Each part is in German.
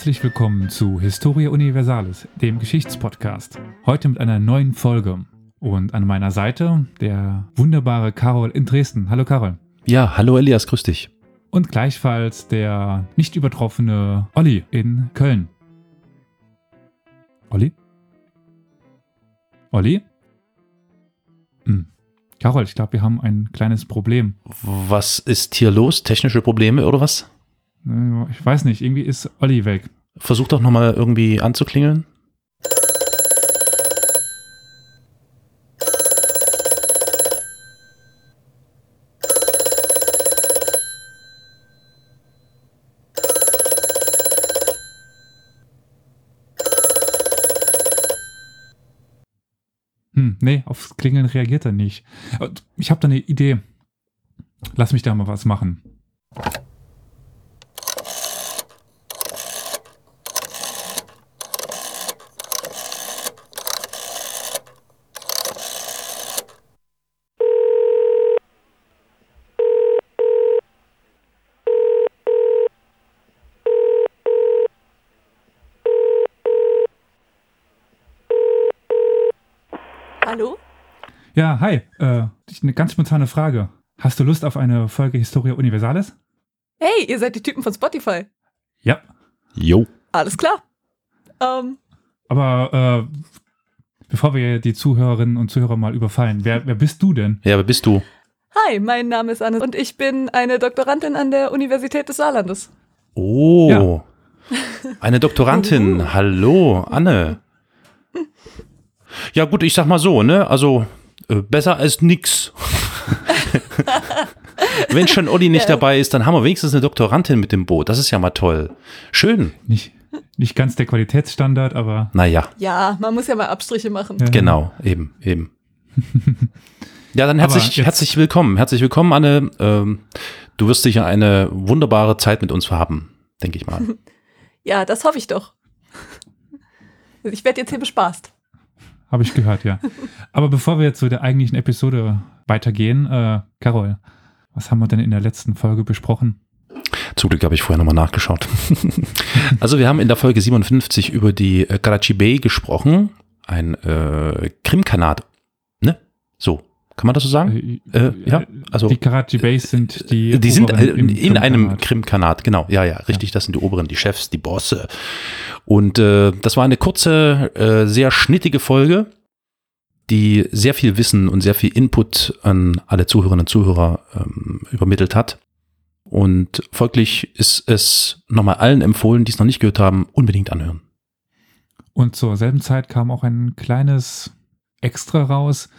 Herzlich willkommen zu Historia Universalis, dem Geschichtspodcast. Heute mit einer neuen Folge. Und an meiner Seite der wunderbare Carol in Dresden. Hallo Carol. Ja, hallo Elias, grüß dich. Und gleichfalls der nicht übertroffene Olli in Köln. Olli? Olli? Hm. Carol, ich glaube, wir haben ein kleines Problem. Was ist hier los? Technische Probleme oder was? Ich weiß nicht, irgendwie ist Olli weg. Versuch doch nochmal irgendwie anzuklingeln. Hm, nee, aufs Klingeln reagiert er nicht. Ich habe da eine Idee. Lass mich da mal was machen. Hallo? Ja, hi. Äh, eine ganz spontane Frage. Hast du Lust auf eine Folge Historia Universalis? Hey, ihr seid die Typen von Spotify. Ja. Jo. Alles klar. Ähm, Aber äh, bevor wir die Zuhörerinnen und Zuhörer mal überfallen, wer, wer bist du denn? Ja, wer bist du? hi, mein Name ist Anne und ich bin eine Doktorandin an der Universität des Saarlandes. Oh. Eine Doktorandin. Hallo, Anne. Ja, gut, ich sag mal so, ne? Also, besser als nix. Wenn schon Olli nicht Ja. dabei ist, dann haben wir wenigstens eine Doktorandin mit dem Boot. Das ist ja mal toll. Schön. Nicht, nicht ganz der Qualitätsstandard, aber Naja, Ja, man muss ja mal Abstriche machen. Ja. genau, eben, eben. Ja, dann herzlich, herzlich willkommen. Herzlich willkommen, Anne. Ähm, du wirst sicher eine wunderbare Zeit mit uns haben, denke ich mal. Ja, das hoffe ich doch. Ich werde jetzt hier bespaßt. Habe ich gehört, ja. Aber bevor wir jetzt zu der eigentlichen Episode weitergehen, äh, Carol, was haben wir denn in der letzten Folge besprochen? Zum Glück habe ich vorher nochmal nachgeschaut. also wir haben in der Folge 57 über die äh, Karachi Bay gesprochen, ein äh, Krimkanat, ne? So, kann man das so sagen? Äh, ja, also die Karachi Base sind die. die sind äh, in einem Krimkanat. Genau, ja, ja, richtig, das sind die Oberen, die Chefs, die Bosse. Und äh, das war eine kurze, äh, sehr schnittige Folge, die sehr viel Wissen und sehr viel Input an alle Zuhörerinnen und Zuhörer ähm, übermittelt hat. Und folglich ist es nochmal allen empfohlen, die es noch nicht gehört haben, unbedingt anhören. Und zur selben Zeit kam auch ein kleines Extra raus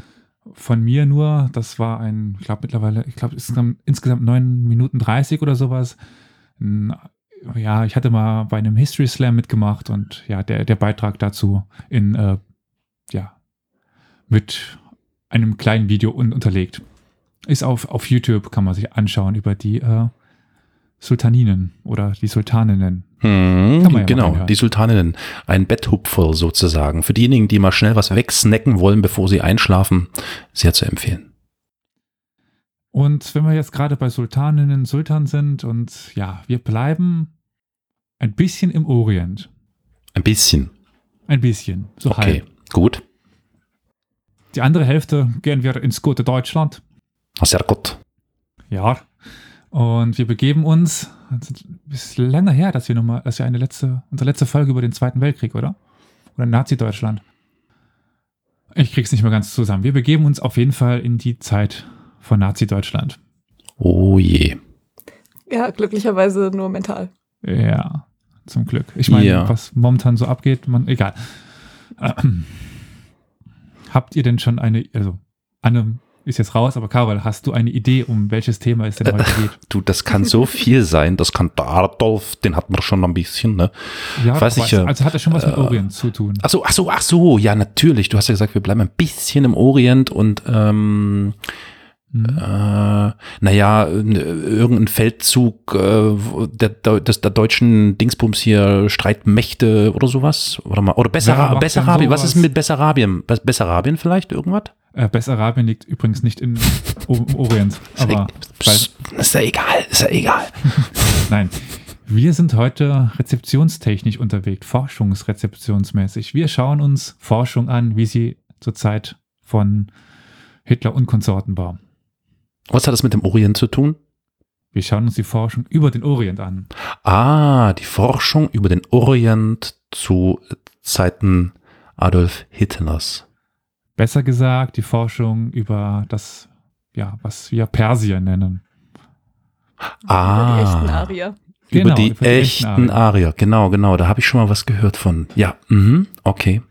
von mir nur. Das war ein, ich glaube mittlerweile, ich glaube insgesamt, insgesamt 9 Minuten 30 oder sowas. Ja, ich hatte mal bei einem History Slam mitgemacht und ja, der, der Beitrag dazu in, äh, ja, mit einem kleinen Video un unterlegt. Ist auf, auf YouTube, kann man sich anschauen über die äh, Sultaninen oder die Sultaninnen. Hm, ja genau, die Sultaninnen. Ein Betthupferl sozusagen. Für diejenigen, die mal schnell was wegsnacken wollen, bevor sie einschlafen, sehr zu empfehlen. Und wenn wir jetzt gerade bei Sultaninnen, Sultan sind und ja, wir bleiben ein bisschen im Orient. Ein bisschen. Ein bisschen. So Okay, halb. gut. Die andere Hälfte gehen wir ins gute Deutschland. Sehr gut. Ja. Und wir begeben uns, es ist länger her, dass wir nochmal, dass wir eine letzte, unsere letzte Folge über den Zweiten Weltkrieg, oder? Oder Nazi-Deutschland. Ich krieg's nicht mehr ganz zusammen. Wir begeben uns auf jeden Fall in die Zeit von Nazi-Deutschland. Oh je. Ja, glücklicherweise nur mental. Ja, zum Glück. Ich meine, Ja. was momentan so abgeht, man, egal. Ähm, habt ihr denn schon eine, also Anne ist jetzt raus, aber Carol, hast du eine Idee, um welches Thema es denn heute geht? Du, das kann so viel sein. Das kann Adolf, den hatten wir schon ein bisschen, ne? Ja, Weiß ich, äh, also hat das schon was mit Orient zu tun. Ach so, ach so, ach so. Ja, natürlich. Du hast ja gesagt, wir bleiben ein bisschen im Orient und ähm, Hm. Äh, naja, irgendein Feldzug äh, der, der, des, der deutschen Dingsbums hier, Streitmächte oder sowas? Oder, mal, oder Bessara denn Bessarabien, was ist mit Bessarabien? Bess- Bessarabien vielleicht, irgendwas? Äh, Bessarabien liegt übrigens nicht im Orient, aber weil, Psst, ist ja egal, ist ja egal. nein, Wir sind heute rezeptionstechnisch unterwegs, forschungsrezeptionsmäßig. Wir schauen uns Forschung an, wie sie zur Zeit von Hitler und Konsorten war. Was hat das mit dem Orient zu tun? Wir schauen uns die Forschung über den Orient an. Ah, die Forschung über den Orient zu Zeiten Adolf Hitlers. Besser gesagt, die Forschung über das, ja, was wir Persien nennen. Ah. Über die echten Arier. Über Genau, die über die echten echten Arier. Genau, genau. Da habe ich schon mal was gehört von. Ja, mhm, okay.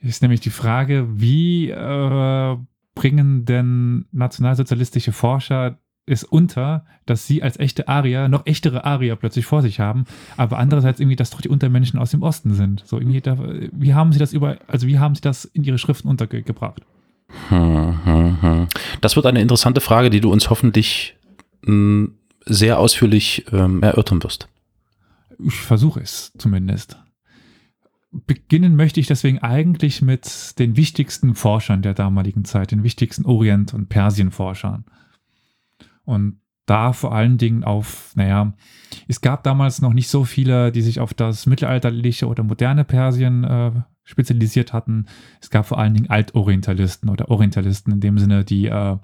Ist nämlich die Frage, wie äh, bringen denn nationalsozialistische Forscher es unter, dass sie als echte Arier noch echtere Arier plötzlich vor sich haben, aber andererseits irgendwie, dass doch die Untermenschen aus dem Osten sind. So irgendwie, da, wie haben sie das über, also wie haben sie das in ihre Schriften untergebracht? Hm, hm, hm. Das wird eine interessante Frage, die du uns hoffentlich mh, sehr ausführlich ähm, erörtern wirst. Ich versuche es zumindest. Beginnen möchte ich deswegen eigentlich mit den wichtigsten Forschern der damaligen Zeit, den wichtigsten Orient- und Persienforschern. Und da vor allen Dingen auf, naja, es gab damals noch nicht so viele, die sich auf das mittelalterliche oder moderne Persien äh, spezialisiert hatten. Es gab vor allen Dingen Altorientalisten oder Orientalisten in dem Sinne, die äh,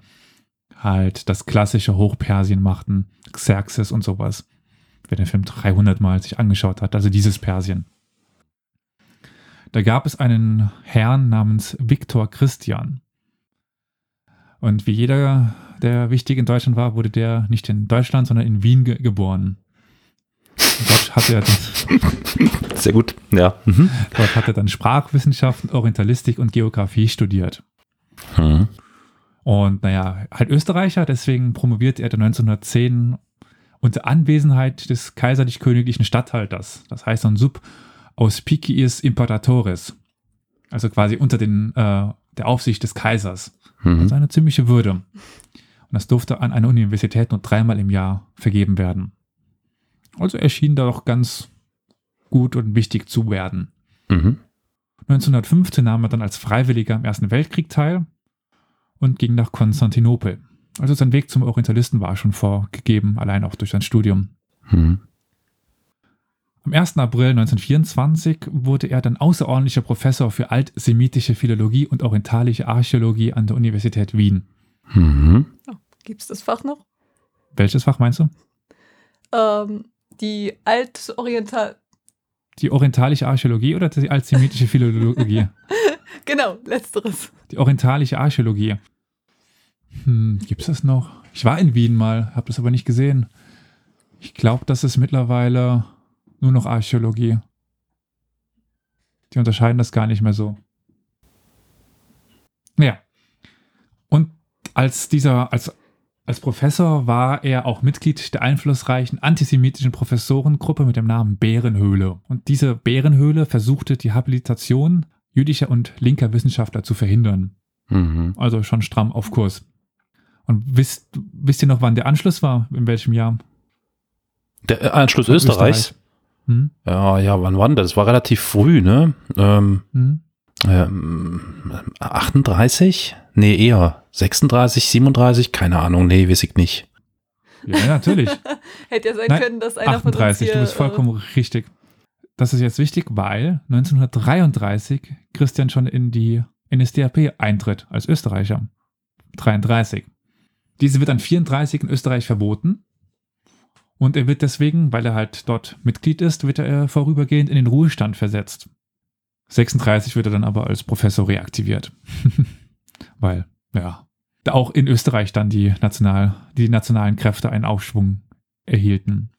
halt das klassische Hochpersien machten, Xerxes und sowas. Wer den Film 300 Mal sich angeschaut hat, also dieses Persien. Da gab es einen Herrn namens Viktor Christian. Und wie jeder, der wichtig in Deutschland war, wurde der nicht in Deutschland, sondern in Wien ge geboren. Dort hat, er dann, Sehr gut, ja. Mhm. dort hat er dann Sprachwissenschaften, Orientalistik und Geografie studiert. Hm. Und naja, halt Österreicher, deswegen promoviert er dann 1910 unter Anwesenheit des kaiserlich-königlichen Statthalters. Das heißt ein Sub auspiciis imperatores. Also quasi unter den, äh, der Aufsicht des Kaisers. Mhm. Also eine ziemliche Würde. Und das durfte an einer Universität nur dreimal im Jahr vergeben werden. Also er schien da doch ganz gut und wichtig zu werden. Mhm. 1915 nahm er dann als Freiwilliger am Ersten Weltkrieg teil und ging nach Konstantinopel. Also sein Weg zum Orientalisten war schon vorgegeben, allein auch durch sein Studium. Mhm. Am 1. April 1924 wurde er dann außerordentlicher Professor für altsemitische Philologie und orientalische Archäologie an der Universität Wien. Mhm. Gibt es das Fach noch? Welches Fach meinst du? Ähm, die Altoriental. Die orientalische Archäologie oder die altsemitische Philologie? Genau, letzteres. Die orientalische Archäologie. Hm, Gibt es das noch? Ich war in Wien mal, habe das aber nicht gesehen. Ich glaube, das ist mittlerweile nur noch Archäologie. Die unterscheiden das gar nicht mehr so. Naja. Als dieser, als, als Professor war er auch Mitglied der einflussreichen antisemitischen Professorengruppe mit dem Namen Bärenhöhle. Und diese Bärenhöhle versuchte die Habilitation jüdischer und linker Wissenschaftler zu verhindern. Mhm. Also schon stramm auf Kurs. Und wisst, wisst ihr noch, wann der Anschluss war? In welchem Jahr? Der äh, Anschluss Österreichs. Hm? Ja, ja, wann war denn das? Das war relativ früh, ne? Ähm, Hm? Ähm, 38? Nee, eher 36, 37? Keine Ahnung, nee, weiß ich nicht. Ja, natürlich. Hätte ja sein Nein, können, dass einer von uns 38, hier, du bist vollkommen richtig. Das ist jetzt wichtig, weil 1933 Christian schon in die NSDAP eintritt als Österreicher. 33. Diese wird dann 34 in Österreich verboten. Und er wird deswegen, weil er halt dort Mitglied ist, wird er vorübergehend in den Ruhestand versetzt. 36 wird er dann aber als Professor reaktiviert. weil, ja, auch in Österreich dann die, National, die nationalen Kräfte einen Aufschwung erhielten.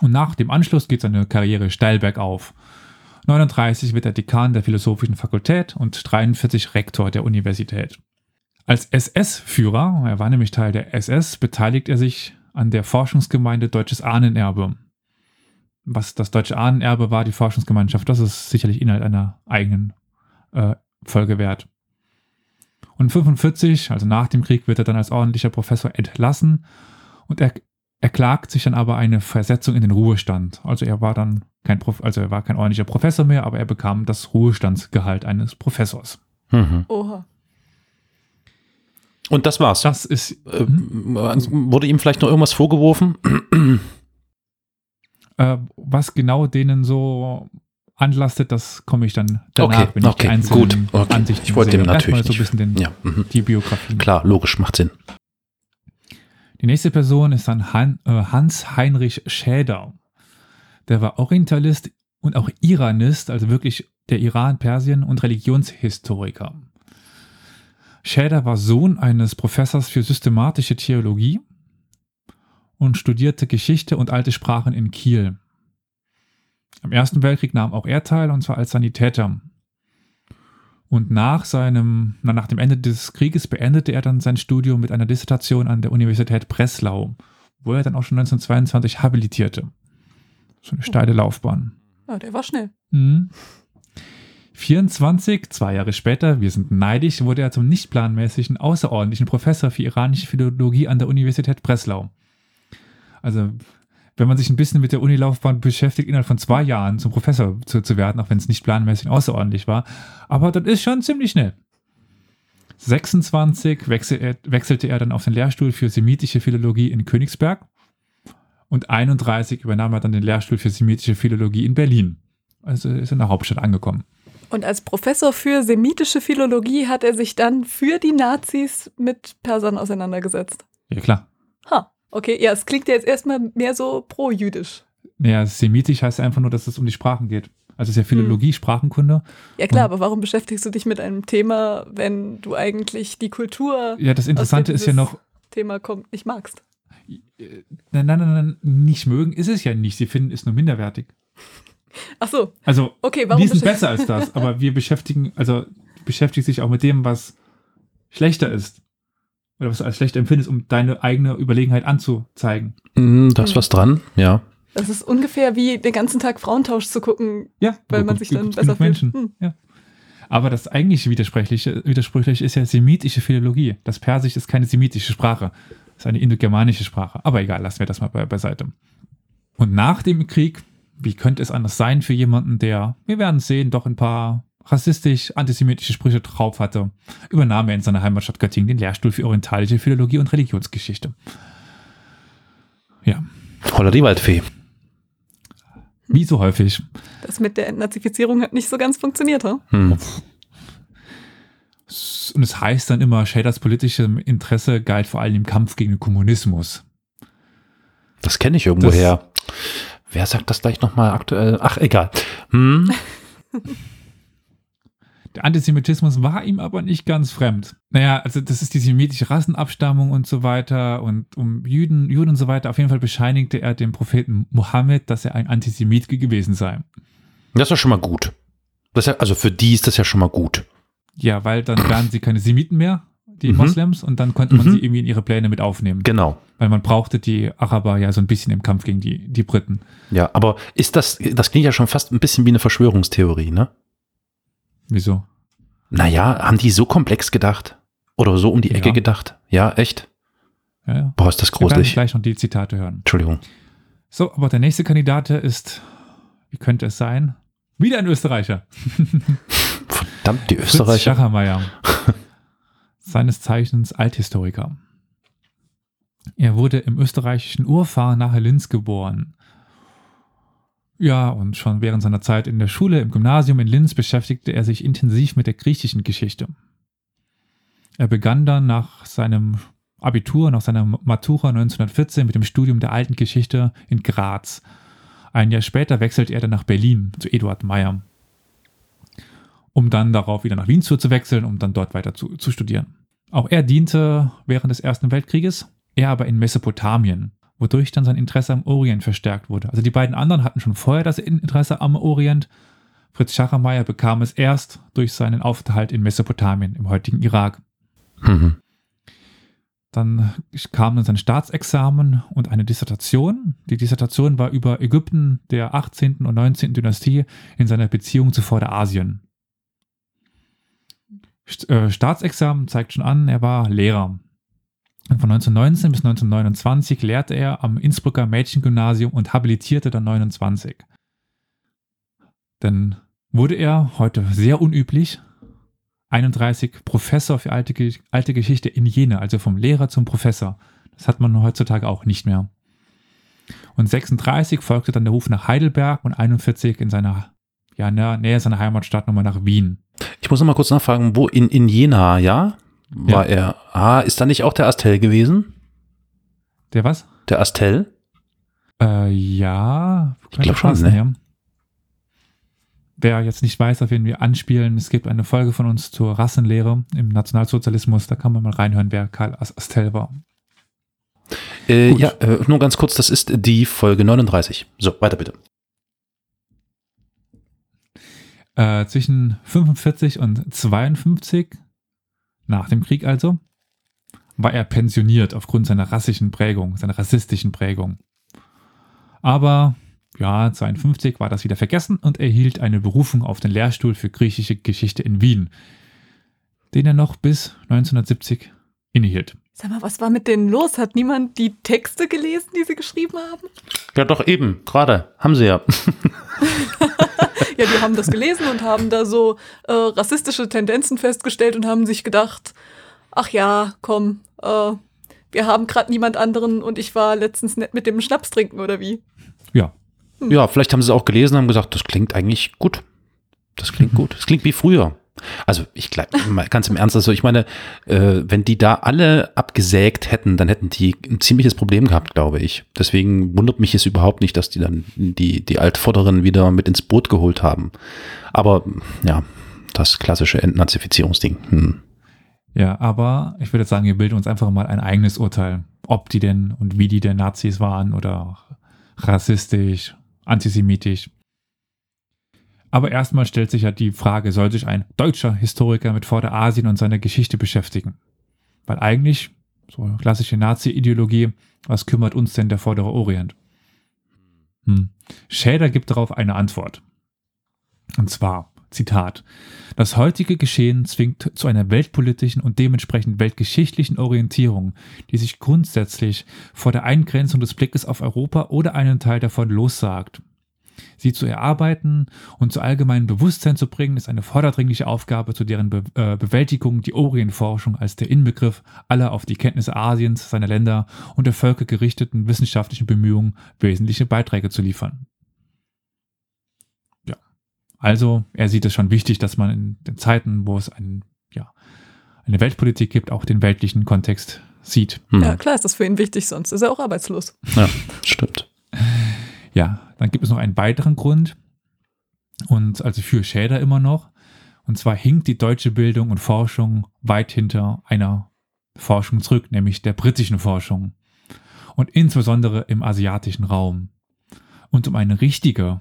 Und nach dem Anschluss geht seine Karriere steil bergauf. 39 wird er Dekan der Philosophischen Fakultät und 43 Rektor der Universität. Als SS-Führer, er war nämlich Teil der SS, beteiligt er sich an der Forschungsgemeinde Deutsches Ahnenerbe. Was das Deutsche Ahnenerbe war, die Forschungsgemeinschaft, das ist sicherlich Inhalt einer eigenen äh, Folge wert. Und 45, also nach dem Krieg, wird er dann als ordentlicher Professor entlassen und er er klagt sich dann aber eine Versetzung in den Ruhestand. Also er war dann kein Prof also er war kein ordentlicher Professor mehr, aber er bekam das Ruhestandsgehalt eines Professors. Mhm. Oha. Und das war's. Das ist Äh, Wurde ihm vielleicht noch irgendwas vorgeworfen? Äh, was genau denen so anlastet, das komme ich dann danach, Okay, wenn ich okay, die einzelnen gut, okay. Ansichten Ich wollte dem natürlich Erstmal so ein bisschen den, Ja, mhm. die Biografien. klar, logisch, macht Sinn. Die nächste Person ist dann Han, äh, Hans-Heinrich Schäder. Der war Orientalist und auch Iranist, also wirklich der Iran, Persien und Religionshistoriker. Schäder war Sohn eines Professors für systematische Theologie und studierte Geschichte und alte Sprachen in Kiel. Am Ersten Weltkrieg nahm auch er teil, und zwar als Sanitäter. Und nach seinem, na, nach dem Ende des Krieges beendete er dann sein Studium mit einer Dissertation an der Universität Breslau, wo er dann auch schon 1922 habilitierte. So eine steile Laufbahn. Ja, der war schnell. Mhm. 24, zwei Jahre später, wir sind neidisch, wurde er zum nicht planmäßigen außerordentlichen Professor für iranische Philologie an der Universität Breslau. Also, wenn man sich ein bisschen mit der Unilaufbahn beschäftigt, innerhalb von zwei Jahren zum Professor zu, zu werden, auch wenn es nicht planmäßig außerordentlich war. Aber das ist schon ziemlich schnell. 26 wechsel er, wechselte er dann auf den Lehrstuhl für semitische Philologie in Königsberg und 31 übernahm er dann den Lehrstuhl für semitische Philologie in Berlin. Also ist in der Hauptstadt angekommen. Und als Professor für semitische Philologie hat er sich dann für die Nazis mit Persern auseinandergesetzt. Ja, klar. Ha, okay, ja, es klingt ja jetzt erstmal mehr so pro-jüdisch. Naja, semitisch heißt einfach nur, dass es um die Sprachen geht. Also es ist ja Philologie, Sprachenkunde. Ja klar, aber warum beschäftigst du dich mit einem Thema, wenn du eigentlich die Kultur Ja, das Interessante ist ja noch, Thema kommt, nicht magst? nein, nein, nein, nein, nicht mögen ist es ja nicht. Sie finden es nur minderwertig. Ach so, Also, okay, warum die sind besser als das, aber wir beschäftigen, also beschäftigt sich auch mit dem, was schlechter ist. Oder was du als schlecht empfindest, um deine eigene Überlegenheit anzuzeigen. Mm, Da ist Hm. was dran, ja. Das ist ungefähr wie den ganzen Tag Frauentausch zu gucken, Ja, weil man sich dann besser fühlt. Menschen. Hm. Ja. Aber das eigentliche Widersprüchliche, Widersprüchliche ist ja semitische Philologie. Das Persisch ist keine semitische Sprache. Das ist eine indogermanische Sprache. Aber egal, lassen wir das mal be beiseite. Und nach dem Krieg, wie könnte es anders sein für jemanden, der, wir werden sehen, doch ein paar rassistisch-antisemitische Sprüche drauf hatte, übernahm er in seiner Heimatstadt Göttingen den Lehrstuhl für orientalische Philologie und Religionsgeschichte. Ja, Holla die Waldfee. wie so häufig. Das mit der Entnazifizierung hat nicht so ganz funktioniert, ha? Hm. Und es heißt dann immer, Shaders politische Interesse galt vor allem im Kampf gegen den Kommunismus. Das kenne ich irgendwoher. Wer sagt das gleich nochmal aktuell? Ach, egal. Hm. Der Antisemitismus war ihm aber nicht ganz fremd. Naja, also das ist die semitische Rassenabstammung und so weiter und um Juden, Juden und so weiter. Auf jeden Fall bescheinigte er dem Propheten Mohammed, dass er ein Antisemit gewesen sei. Das ja schon mal gut. Das ja, also für die ist das ja schon mal gut. Ja, weil dann waren sie keine Semiten mehr, die Mhm. Moslems, und dann konnte man Mhm. sie irgendwie in ihre Pläne mit aufnehmen. Genau. Weil man brauchte die Araber ja so ein bisschen im Kampf gegen die, die Briten. Ja, aber ist das, das klingt ja schon fast ein bisschen wie eine Verschwörungstheorie, ne? Wieso? Naja, haben die so komplex gedacht? Oder so um die Ecke Ja. gedacht? Ja, echt? Ja, ja. Boah, ist das Wir gruselig. gleich noch die Zitate hören. Entschuldigung. So, aber der nächste Kandidat ist, wie könnte es sein? Wieder ein Österreicher. Verdammt, die Fritz Österreicher. Schachermeier. Seines Zeichens Althistoriker. Er wurde im österreichischen Urfahr nahe Linz geboren. Ja, und schon während seiner Zeit in der Schule im Gymnasium in Linz beschäftigte er sich intensiv mit der griechischen Geschichte. Er begann dann nach seinem Abitur, nach seiner Matura 1914 mit dem Studium der alten Geschichte in Graz. Ein Jahr später wechselte er dann nach Berlin zu Eduard Meyer, um dann darauf wieder nach Wien zu, wechseln, um dann dort weiter zu, zu studieren. Auch er diente während des Ersten Weltkrieges, er aber in Mesopotamien, wodurch dann sein Interesse am Orient verstärkt wurde. Also die beiden anderen hatten schon vorher das Interesse am Orient. Fritz Schachermeier bekam es erst durch seinen Aufenthalt in Mesopotamien, im heutigen Irak. Mhm. Dann kam dann sein Staatsexamen und eine Dissertation. Die Dissertation war über Ägypten der 18. und 19. Dynastie in seiner Beziehung zu Vorderasien. Äh, Staatsexamen zeigt schon an, er war Lehrer. Und von 1919 bis 1929 lehrte er am Innsbrucker Mädchengymnasium und habilitierte dann 29. Dann wurde er, heute sehr unüblich, 31 Professor für alte, alte Geschichte in Jena, also vom Lehrer zum Professor. Das hat man heutzutage auch nicht mehr. Und 36 folgte dann der Ruf nach Heidelberg und 41 in seiner ja, Nähe seiner Heimatstadt nochmal nach Wien. Ich muss noch mal kurz nachfragen, wo in, in Jena, ja? War Ja. er. Ah, ist da nicht auch der Astel gewesen? Der was? Der Astel? Äh, ja. Ich glaub schon, ne? ja. Wer jetzt nicht weiß, auf wen wir anspielen, es gibt eine Folge von uns zur Rassenlehre im Nationalsozialismus. Da kann man mal reinhören, wer Karl As- Astel war. Äh, ja, äh, nur ganz kurz, das ist die Folge 39. So, weiter bitte. Äh, zwischen 45 und 52, nach dem Krieg also, war er pensioniert aufgrund seiner rassischen Prägung, seiner rassistischen Prägung. Aber ja, 52 war das wieder vergessen und erhielt eine Berufung auf den Lehrstuhl für griechische Geschichte in Wien, den er noch bis 1970 innehielt. Sag mal, was war mit denen los? Hat niemand die Texte gelesen, die sie geschrieben haben? Ja, doch eben, gerade. Haben sie ja. Ja, die haben das gelesen und haben da so äh, rassistische Tendenzen festgestellt und haben sich gedacht, ach ja, komm, äh, wir haben gerade niemand anderen und ich war letztens nett mit dem Schnaps trinken oder wie? Ja, Ja, vielleicht haben sie es auch gelesen und haben gesagt, das klingt eigentlich gut. Das klingt gut. Das klingt wie früher. Also ich glaube, ganz im Ernst, also ich meine, äh, wenn die da alle abgesägt hätten, dann hätten die ein ziemliches Problem gehabt, glaube ich. Deswegen wundert mich es überhaupt nicht, dass die dann die, die Altvorderen wieder mit ins Boot geholt haben. Aber ja, das klassische Entnazifizierungsding. Hm. ja, aber ich würde sagen, wir bilden uns einfach mal ein eigenes Urteil, ob die denn und wie die denn Nazis waren oder rassistisch, antisemitisch. Aber erstmal stellt sich ja die Frage, soll sich ein deutscher Historiker mit Vorderasien und seiner Geschichte beschäftigen? Weil eigentlich, so klassische Nazi-Ideologie, was kümmert uns denn der Vordere Orient? Hm. Schäder gibt darauf eine Antwort. Und zwar, Zitat, das heutige Geschehen zwingt zu einer weltpolitischen und dementsprechend weltgeschichtlichen Orientierung, die sich grundsätzlich vor der Eingrenzung des Blickes auf Europa oder einen Teil davon lossagt. Sie zu erarbeiten und zu allgemeinem Bewusstsein zu bringen, ist eine vorderdringliche Aufgabe, zu deren Be äh, Bewältigung die Orientforschung als der Inbegriff aller auf die Kenntnisse Asiens, seiner Länder und der Völker gerichteten wissenschaftlichen Bemühungen wesentliche Beiträge zu liefern. Ja, also er sieht es schon wichtig, dass man in den Zeiten, wo es ein, ja, eine Weltpolitik gibt, auch den weltlichen Kontext sieht. Hm. Ja, klar ist das für ihn wichtig, sonst ist er auch arbeitslos. ja, stimmt. Ja, dann gibt es noch einen weiteren Grund und also für Schäder immer noch. Und zwar hinkt die deutsche Bildung und Forschung weit hinter einer Forschung zurück, nämlich der britischen Forschung. Und insbesondere im asiatischen Raum. Und um eine richtige,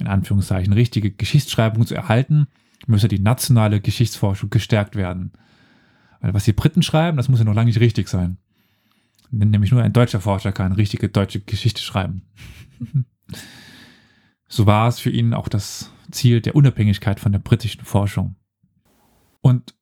in Anführungszeichen, richtige Geschichtsschreibung zu erhalten, müsse die nationale Geschichtsforschung gestärkt werden. Weil was die Briten schreiben, das muss ja noch lange nicht richtig sein. Nämlich nur ein deutscher Forscher kann richtige deutsche Geschichte schreiben. So war es für ihn auch das Ziel der Unabhängigkeit von der britischen Forschung. Und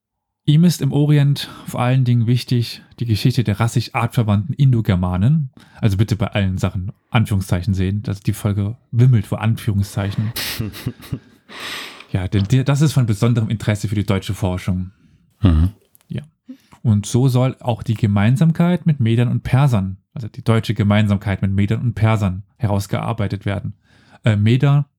ihm ist im Orient vor allen Dingen wichtig die Geschichte der rassisch artverwandten Indogermanen. Also bitte bei allen Sachen Anführungszeichen sehen, dass die Folge wimmelt vor Anführungszeichen. ja, denn das ist von besonderem Interesse für die deutsche Forschung. Mhm. Und so soll auch die Gemeinsamkeit mit Medern und Persern, also die deutsche Gemeinsamkeit mit Medern und Persern, herausgearbeitet werden. Äh, Meder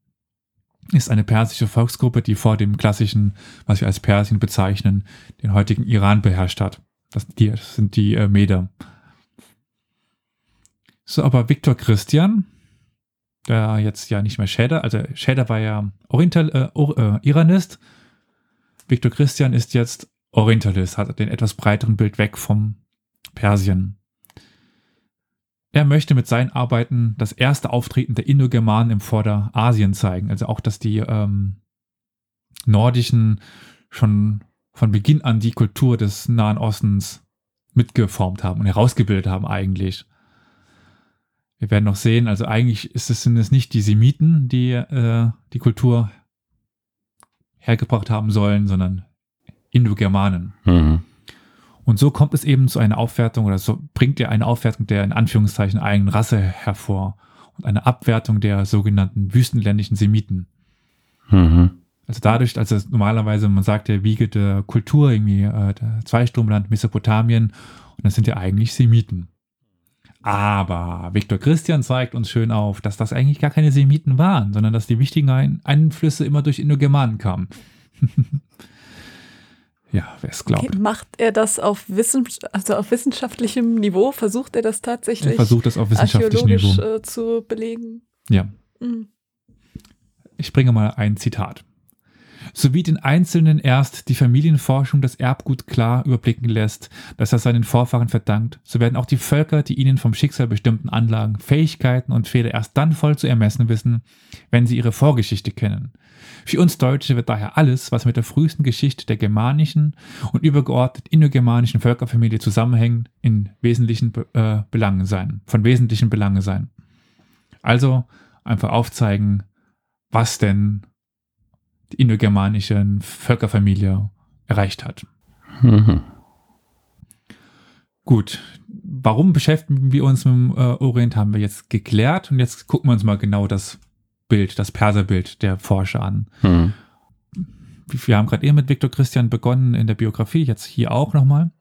ist eine persische Volksgruppe, die vor dem klassischen, was wir als Persien bezeichnen, den heutigen Iran beherrscht hat. Das, die, das sind die äh, Meder. So, aber Viktor Christian, der jetzt ja nicht mehr Schäder, also Schäder war ja Oriental, äh, äh, Iranist. Viktor Christian ist jetzt Orientalist, hat den etwas breiteren Bild weg vom Persien. Er möchte mit seinen Arbeiten das erste Auftreten der Indogermanen im Vorderasien zeigen. Also auch, dass die ähm, Nordischen schon von Beginn an die Kultur des Nahen Ostens mitgeformt haben und herausgebildet haben eigentlich. Wir werden noch sehen, also eigentlich es, sind es nicht die Semiten, die äh, die Kultur hergebracht haben sollen, sondern Indogermanen. Mhm. Und so kommt es eben zu einer Aufwertung oder so bringt er eine Aufwertung der in Anführungszeichen eigenen Rasse hervor und eine Abwertung der sogenannten wüstenländischen Semiten. Mhm. Also dadurch, als es normalerweise, man sagt ja, Wiege der Kultur, irgendwie äh, Zweistromland, Mesopotamien, und das sind ja eigentlich Semiten. Aber Viktor Christian zeigt uns schön auf, dass das eigentlich gar keine Semiten waren, sondern dass die wichtigen Einflüsse immer durch Indogermanen kamen. ja, wer es glaubt. Okay, macht er das auf, Wissen, also auf wissenschaftlichem Niveau? Versucht er das tatsächlich? Er versucht das auf wissenschaftlichem Niveau äh, zu belegen. Ja. Mhm. Ich bringe mal ein Zitat sowie den Einzelnen erst die Familienforschung das Erbgut klar überblicken lässt, das er seinen Vorfahren verdankt, so werden auch die Völker die ihnen vom Schicksal bestimmten Anlagen, Fähigkeiten und Fehler erst dann voll zu ermessen wissen, wenn sie ihre Vorgeschichte kennen. Für uns Deutsche wird daher alles, was mit der frühesten Geschichte der germanischen und übergeordnet indogermanischen Völkerfamilie zusammenhängt, in wesentlichen äh, Belangen sein, von wesentlichen Belangen sein. Also einfach aufzeigen, was denn die indogermanische Völkerfamilie erreicht hat. Mhm. Gut, warum beschäftigen wir uns mit dem äh, Orient, haben wir jetzt geklärt und jetzt gucken wir uns mal genau das Bild, das Perserbild der Forscher an. Mhm. Wir haben gerade eben mit Viktor Christian begonnen in der Biografie, jetzt hier auch nochmal.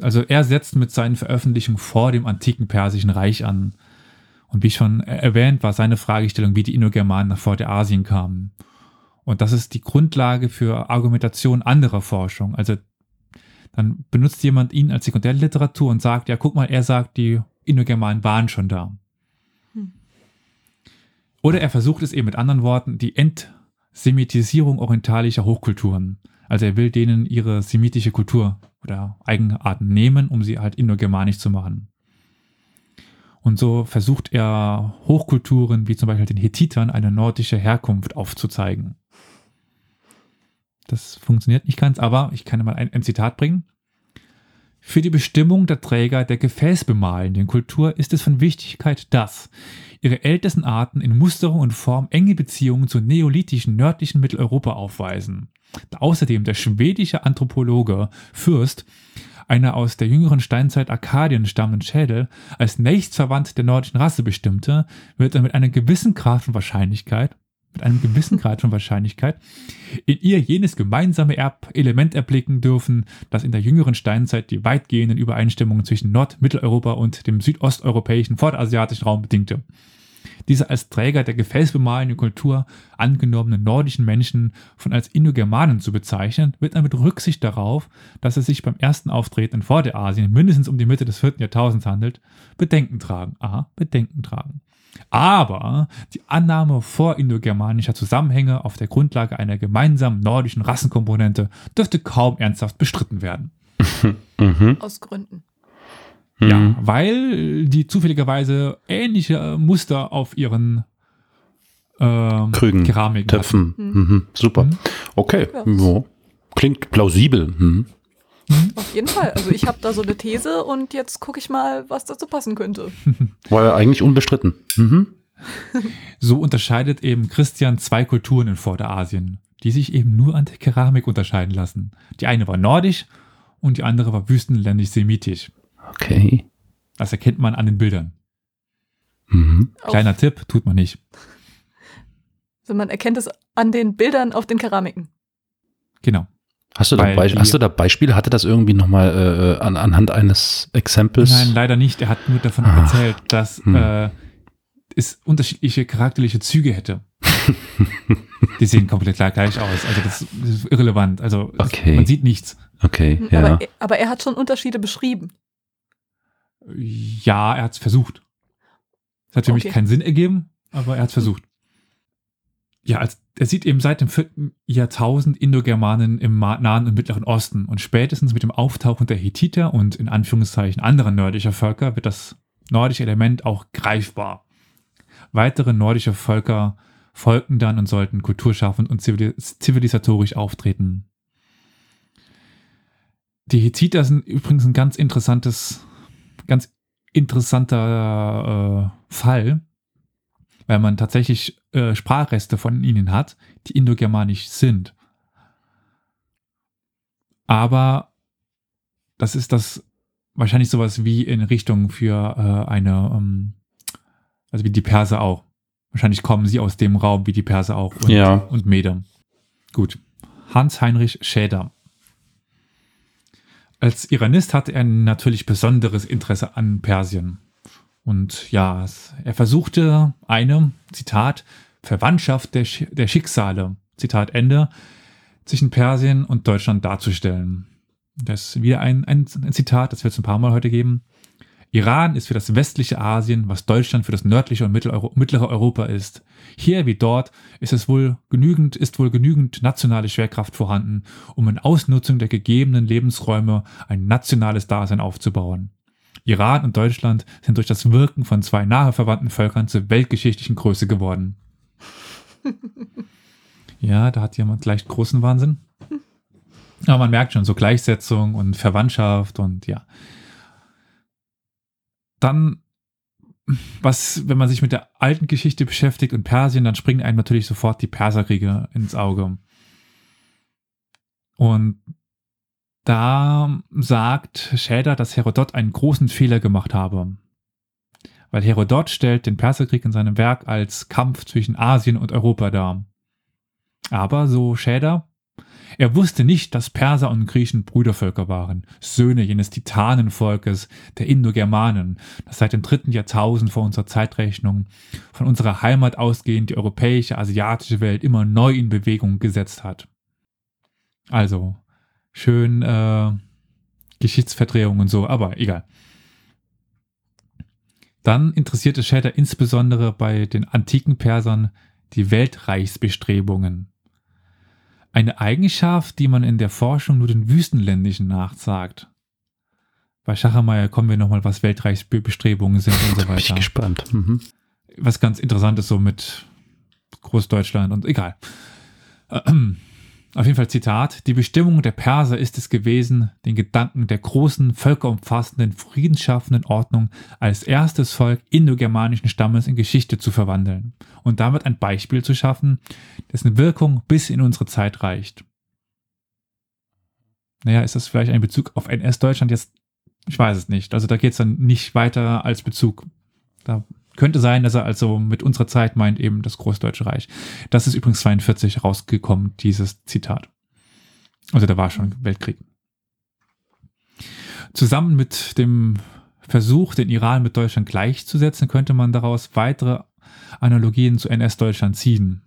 Also er setzt mit seinen Veröffentlichungen vor dem antiken Persischen Reich an. Und wie schon erwähnt, war seine Fragestellung, wie die Indogermanen nach Vorderasien kamen. Und das ist die Grundlage für Argumentation anderer Forschung. Also dann benutzt jemand ihn als Sekundärliteratur und sagt, ja, guck mal, er sagt, die Indogermanen waren schon da. Hm. Oder er versucht es eben mit anderen Worten, die Entsemitisierung orientalischer Hochkulturen. Also er will denen ihre semitische Kultur oder Eigenarten nehmen, um sie halt indogermanisch zu machen. Und so versucht er Hochkulturen wie zum Beispiel den Hethitern eine nordische Herkunft aufzuzeigen. Das funktioniert nicht ganz, aber ich kann mal ein, ein Zitat bringen. Für die Bestimmung der Träger der gefäßbemalenden Kultur ist es von Wichtigkeit, dass ihre ältesten Arten in Musterung und Form enge Beziehungen zu neolithischen nördlichen Mitteleuropa aufweisen. Da außerdem der schwedische Anthropologe Fürst einer aus der jüngeren Steinzeit Arkadien stammenden Schädel als nächstverwandt der nordischen Rasse bestimmte, wird er mit einer gewissen Grad von Wahrscheinlichkeit, mit einem gewissen Grad von Wahrscheinlichkeit, in ihr jenes gemeinsame Erbelement erblicken dürfen, das in der jüngeren Steinzeit die weitgehenden Übereinstimmungen zwischen Nord-, Mitteleuropa und dem südosteuropäischen vorderasiatischen Raum bedingte diese als Träger der gefäßbemalenden Kultur angenommenen nordischen Menschen von als Indogermanen zu bezeichnen, wird dann mit Rücksicht darauf, dass es sich beim ersten Auftreten in Vorderasien mindestens um die Mitte des vierten Jahrtausends handelt, Bedenken tragen. Aha, Bedenken tragen. Aber die Annahme vorindogermanischer Zusammenhänge auf der Grundlage einer gemeinsamen nordischen Rassenkomponente dürfte kaum ernsthaft bestritten werden. Mhm. Aus Gründen. Ja, mhm. weil die zufälligerweise ähnliche äh, Muster auf ihren ähm, Krügen, Keramiken Töpfen. Mhm. Mhm. Super. Mhm. Okay. Ja. Ja. Klingt plausibel. Mhm. mhm. Auf jeden Fall. Also ich habe da so eine These und jetzt gucke ich mal, was dazu passen könnte. War ja eigentlich unbestritten. So unterscheidet eben Christian zwei Kulturen in Vorderasien, die sich eben nur an der Keramik unterscheiden lassen. Die eine war nordisch und die andere war wüstenländisch-semitisch. Okay. Das erkennt man an den Bildern. Mhm. Kleiner Tipp, tut man nicht. Also man erkennt es an den Bildern auf den Keramiken. Genau. Hast du, da, hast du da Beispiele? Hatte das irgendwie nochmal äh, an, anhand eines Exempels? Nein, leider nicht. Er hat nur davon Ach. erzählt, dass hm. äh, es unterschiedliche charakterliche Züge hätte. Die sehen komplett gleich aus. Also das ist irrelevant. Also okay. man sieht nichts. Okay, ja. Aber, aber er hat schon Unterschiede beschrieben. Ja, er hat es versucht. Es hat für okay. mich keinen Sinn ergeben, aber er hat es versucht. Ja, als, er sieht eben seit dem vierten Jahrtausend Indogermanen im Nahen und Mittleren Osten und spätestens mit dem Auftauchen der Hethiter und in Anführungszeichen anderer nordischer Völker wird das nordische Element auch greifbar. Weitere nordische Völker folgten dann und sollten kulturschaffend und zivilisatorisch auftreten. Die Hethiter sind übrigens ein ganz interessantes ganz interessanter äh, Fall, weil man tatsächlich äh, Sprachreste von ihnen hat, die indogermanisch sind. Aber das ist das wahrscheinlich sowas wie in Richtung für äh, eine, ähm, also wie die Perser auch. Wahrscheinlich kommen sie aus dem Raum wie die Perser auch und, ja. und Meder. Gut. Hans-Heinrich Schäder Als Iranist hatte er natürlich besonderes Interesse an Persien. Und ja, er versuchte eine, Zitat, Verwandtschaft der, Sch der Schicksale, Zitat Ende, zwischen Persien und Deutschland darzustellen. Das ist wieder ein, ein, ein Zitat, das wird es ein paar Mal heute geben. Iran ist für das westliche Asien, was Deutschland für das nördliche und mittlere Europa ist. Hier wie dort ist es wohl genügend, ist wohl genügend nationale Schwerkraft vorhanden, um in Ausnutzung der gegebenen Lebensräume ein nationales Dasein aufzubauen. Iran und Deutschland sind durch das Wirken von zwei nahe verwandten Völkern zur weltgeschichtlichen Größe geworden. ja, da hat jemand leicht großen Wahnsinn. Aber man merkt schon so Gleichsetzung und Verwandtschaft und ja. Dann, was, wenn man sich mit der alten Geschichte beschäftigt und Persien, dann springen einem natürlich sofort die Perserkriege ins Auge. Und da sagt Schäder, dass Herodot einen großen Fehler gemacht habe. Weil Herodot stellt den Perserkrieg in seinem Werk als Kampf zwischen Asien und Europa dar. Aber, so Schäder, er wusste nicht, dass Perser und Griechen Brüdervölker waren, Söhne jenes Titanenvolkes, der Indogermanen, das seit dem dritten Jahrtausend vor unserer Zeitrechnung von unserer Heimat ausgehend die europäische, asiatische Welt immer neu in Bewegung gesetzt hat. Also, schön äh, Geschichtsverdrehung und so, aber egal. Dann interessierte Shatter insbesondere bei den antiken Persern die Weltreichsbestrebungen. Eine Eigenschaft, die man in der Forschung nur den Wüstenländischen nachsagt. Bei Schachermeier kommen wir nochmal, was Weltreichsbestrebungen sind und so weiter. Bin ich gespannt. Mhm. Was ganz interessant ist, so mit Großdeutschland und egal. Auf jeden Fall Zitat. Die Bestimmung der Perser ist es gewesen, den Gedanken der großen, völkerumfassenden, friedensschaffenden Ordnung als erstes Volk indogermanischen Stammes in Geschichte zu verwandeln und damit ein Beispiel zu schaffen, dessen Wirkung bis in unsere Zeit reicht. Naja, ist das vielleicht ein Bezug auf NS-Deutschland jetzt? Ich weiß es nicht. Also da geht es dann nicht weiter als Bezug. Da könnte sein, dass er also mit unserer Zeit meint eben das Großdeutsche Reich. Das ist übrigens 42 rausgekommen, dieses Zitat. Also da war schon Weltkrieg. Zusammen mit dem Versuch, den Iran mit Deutschland gleichzusetzen, könnte man daraus weitere Analogien zu NS-Deutschland ziehen.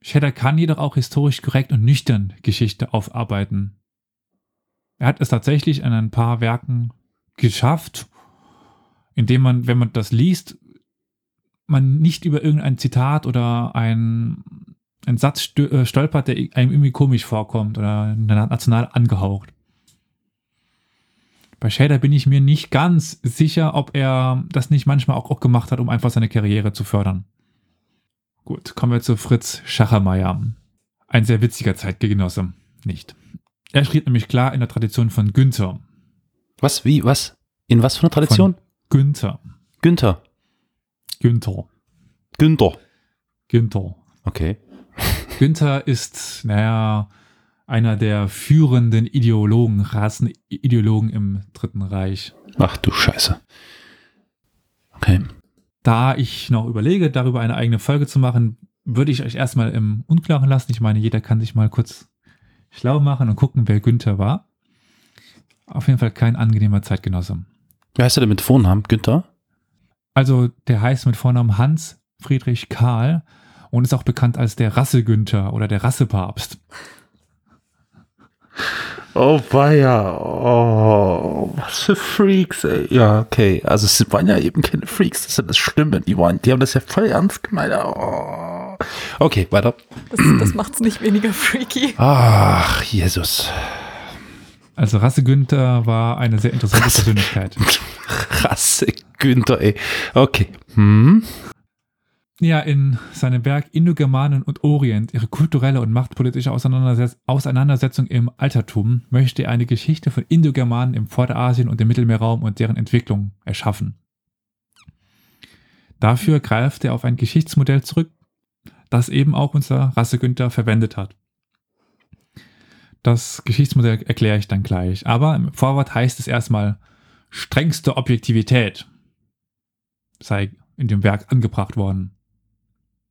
Shatter kann jedoch auch historisch korrekt und nüchtern Geschichte aufarbeiten. Er hat es tatsächlich in ein paar Werken geschafft, indem man, wenn man das liest, man nicht über irgendein Zitat oder ein, ein Satz äh, stolpert, der einem irgendwie komisch vorkommt oder national angehaucht. Bei Shader bin ich mir nicht ganz sicher, ob er das nicht manchmal auch, auch gemacht hat, um einfach seine Karriere zu fördern. Gut, kommen wir zu Fritz Schachermeier. Ein sehr witziger Zeitgenosse. Nicht. Er schrieb nämlich klar in der Tradition von Günther. Was? Wie? Was? In was für einer Tradition? Von Günther. Günther. Günther. Günther. Günther. Okay. Günther ist, naja, einer der führenden Ideologen, Rassenideologen im Dritten Reich. Ach du Scheiße. Okay. Da ich noch überlege, darüber eine eigene Folge zu machen, würde ich euch erstmal im Unklaren lassen. Ich meine, jeder kann sich mal kurz schlau machen und gucken, wer Günther war. Auf jeden Fall kein angenehmer Zeitgenosse. Wie heißt er denn mit Vornamen? Günther? Also, der heißt mit Vornamen Hans Friedrich Karl und ist auch bekannt als der Rasse-Günther oder der Rassepapst. Oh, weia. Oh, was für Freaks, ey. Ja, okay. Also, es waren ja eben keine Freaks, das ist ja das Schlimme. Die, waren, die haben das ja voll ernst gemeint. Oh. Okay, weiter. Das, das macht's nicht weniger freaky. Ach, Jesus. Also Rasse Günther war eine sehr interessante Rasse, Persönlichkeit. Rasse Günther, ey. Okay. Hm. Ja, in seinem Werk Indogermanen und Orient, ihre kulturelle und machtpolitische Auseinandersetz Auseinandersetzung im Altertum, möchte er eine Geschichte von Indogermanen im Vorderasien und dem Mittelmeerraum und deren Entwicklung erschaffen. Dafür greift er auf ein Geschichtsmodell zurück, das eben auch unser Rasse Günther verwendet hat. Das Geschichtsmodell erkläre ich dann gleich. Aber im Vorwort heißt es erstmal, strengste Objektivität sei in dem Werk angebracht worden.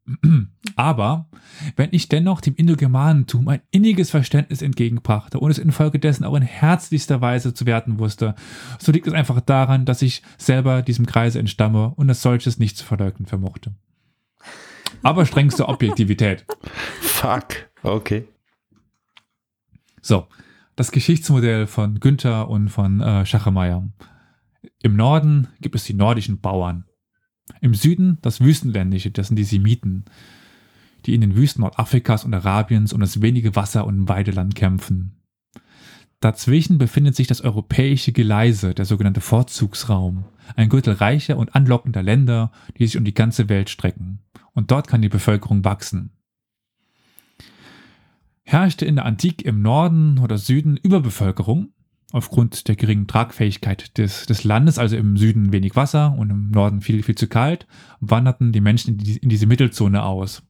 Aber wenn ich dennoch dem Indogermanentum ein inniges Verständnis entgegenbrachte und es infolgedessen auch in herzlichster Weise zu werten wusste, so liegt es einfach daran, dass ich selber diesem Kreise entstamme und als solches nicht zu verleugnen vermochte. Aber strengste Objektivität. Fuck. Okay. So, das Geschichtsmodell von Günther und von äh, Schachemeyer. Im Norden gibt es die nordischen Bauern. Im Süden das Wüstenländische, das sind die Semiten, die in den Wüsten Nordafrikas und Arabiens um das wenige Wasser und Weideland kämpfen. Dazwischen befindet sich das europäische Geleise, der sogenannte Vorzugsraum, ein Gürtel reicher und anlockender Länder, die sich um die ganze Welt strecken. Und dort kann die Bevölkerung wachsen. Herrschte in der Antike im Norden oder Süden Überbevölkerung, aufgrund der geringen Tragfähigkeit des, des Landes, also im Süden wenig Wasser und im Norden viel, viel zu kalt, wanderten die Menschen in, die, in diese Mittelzone aus.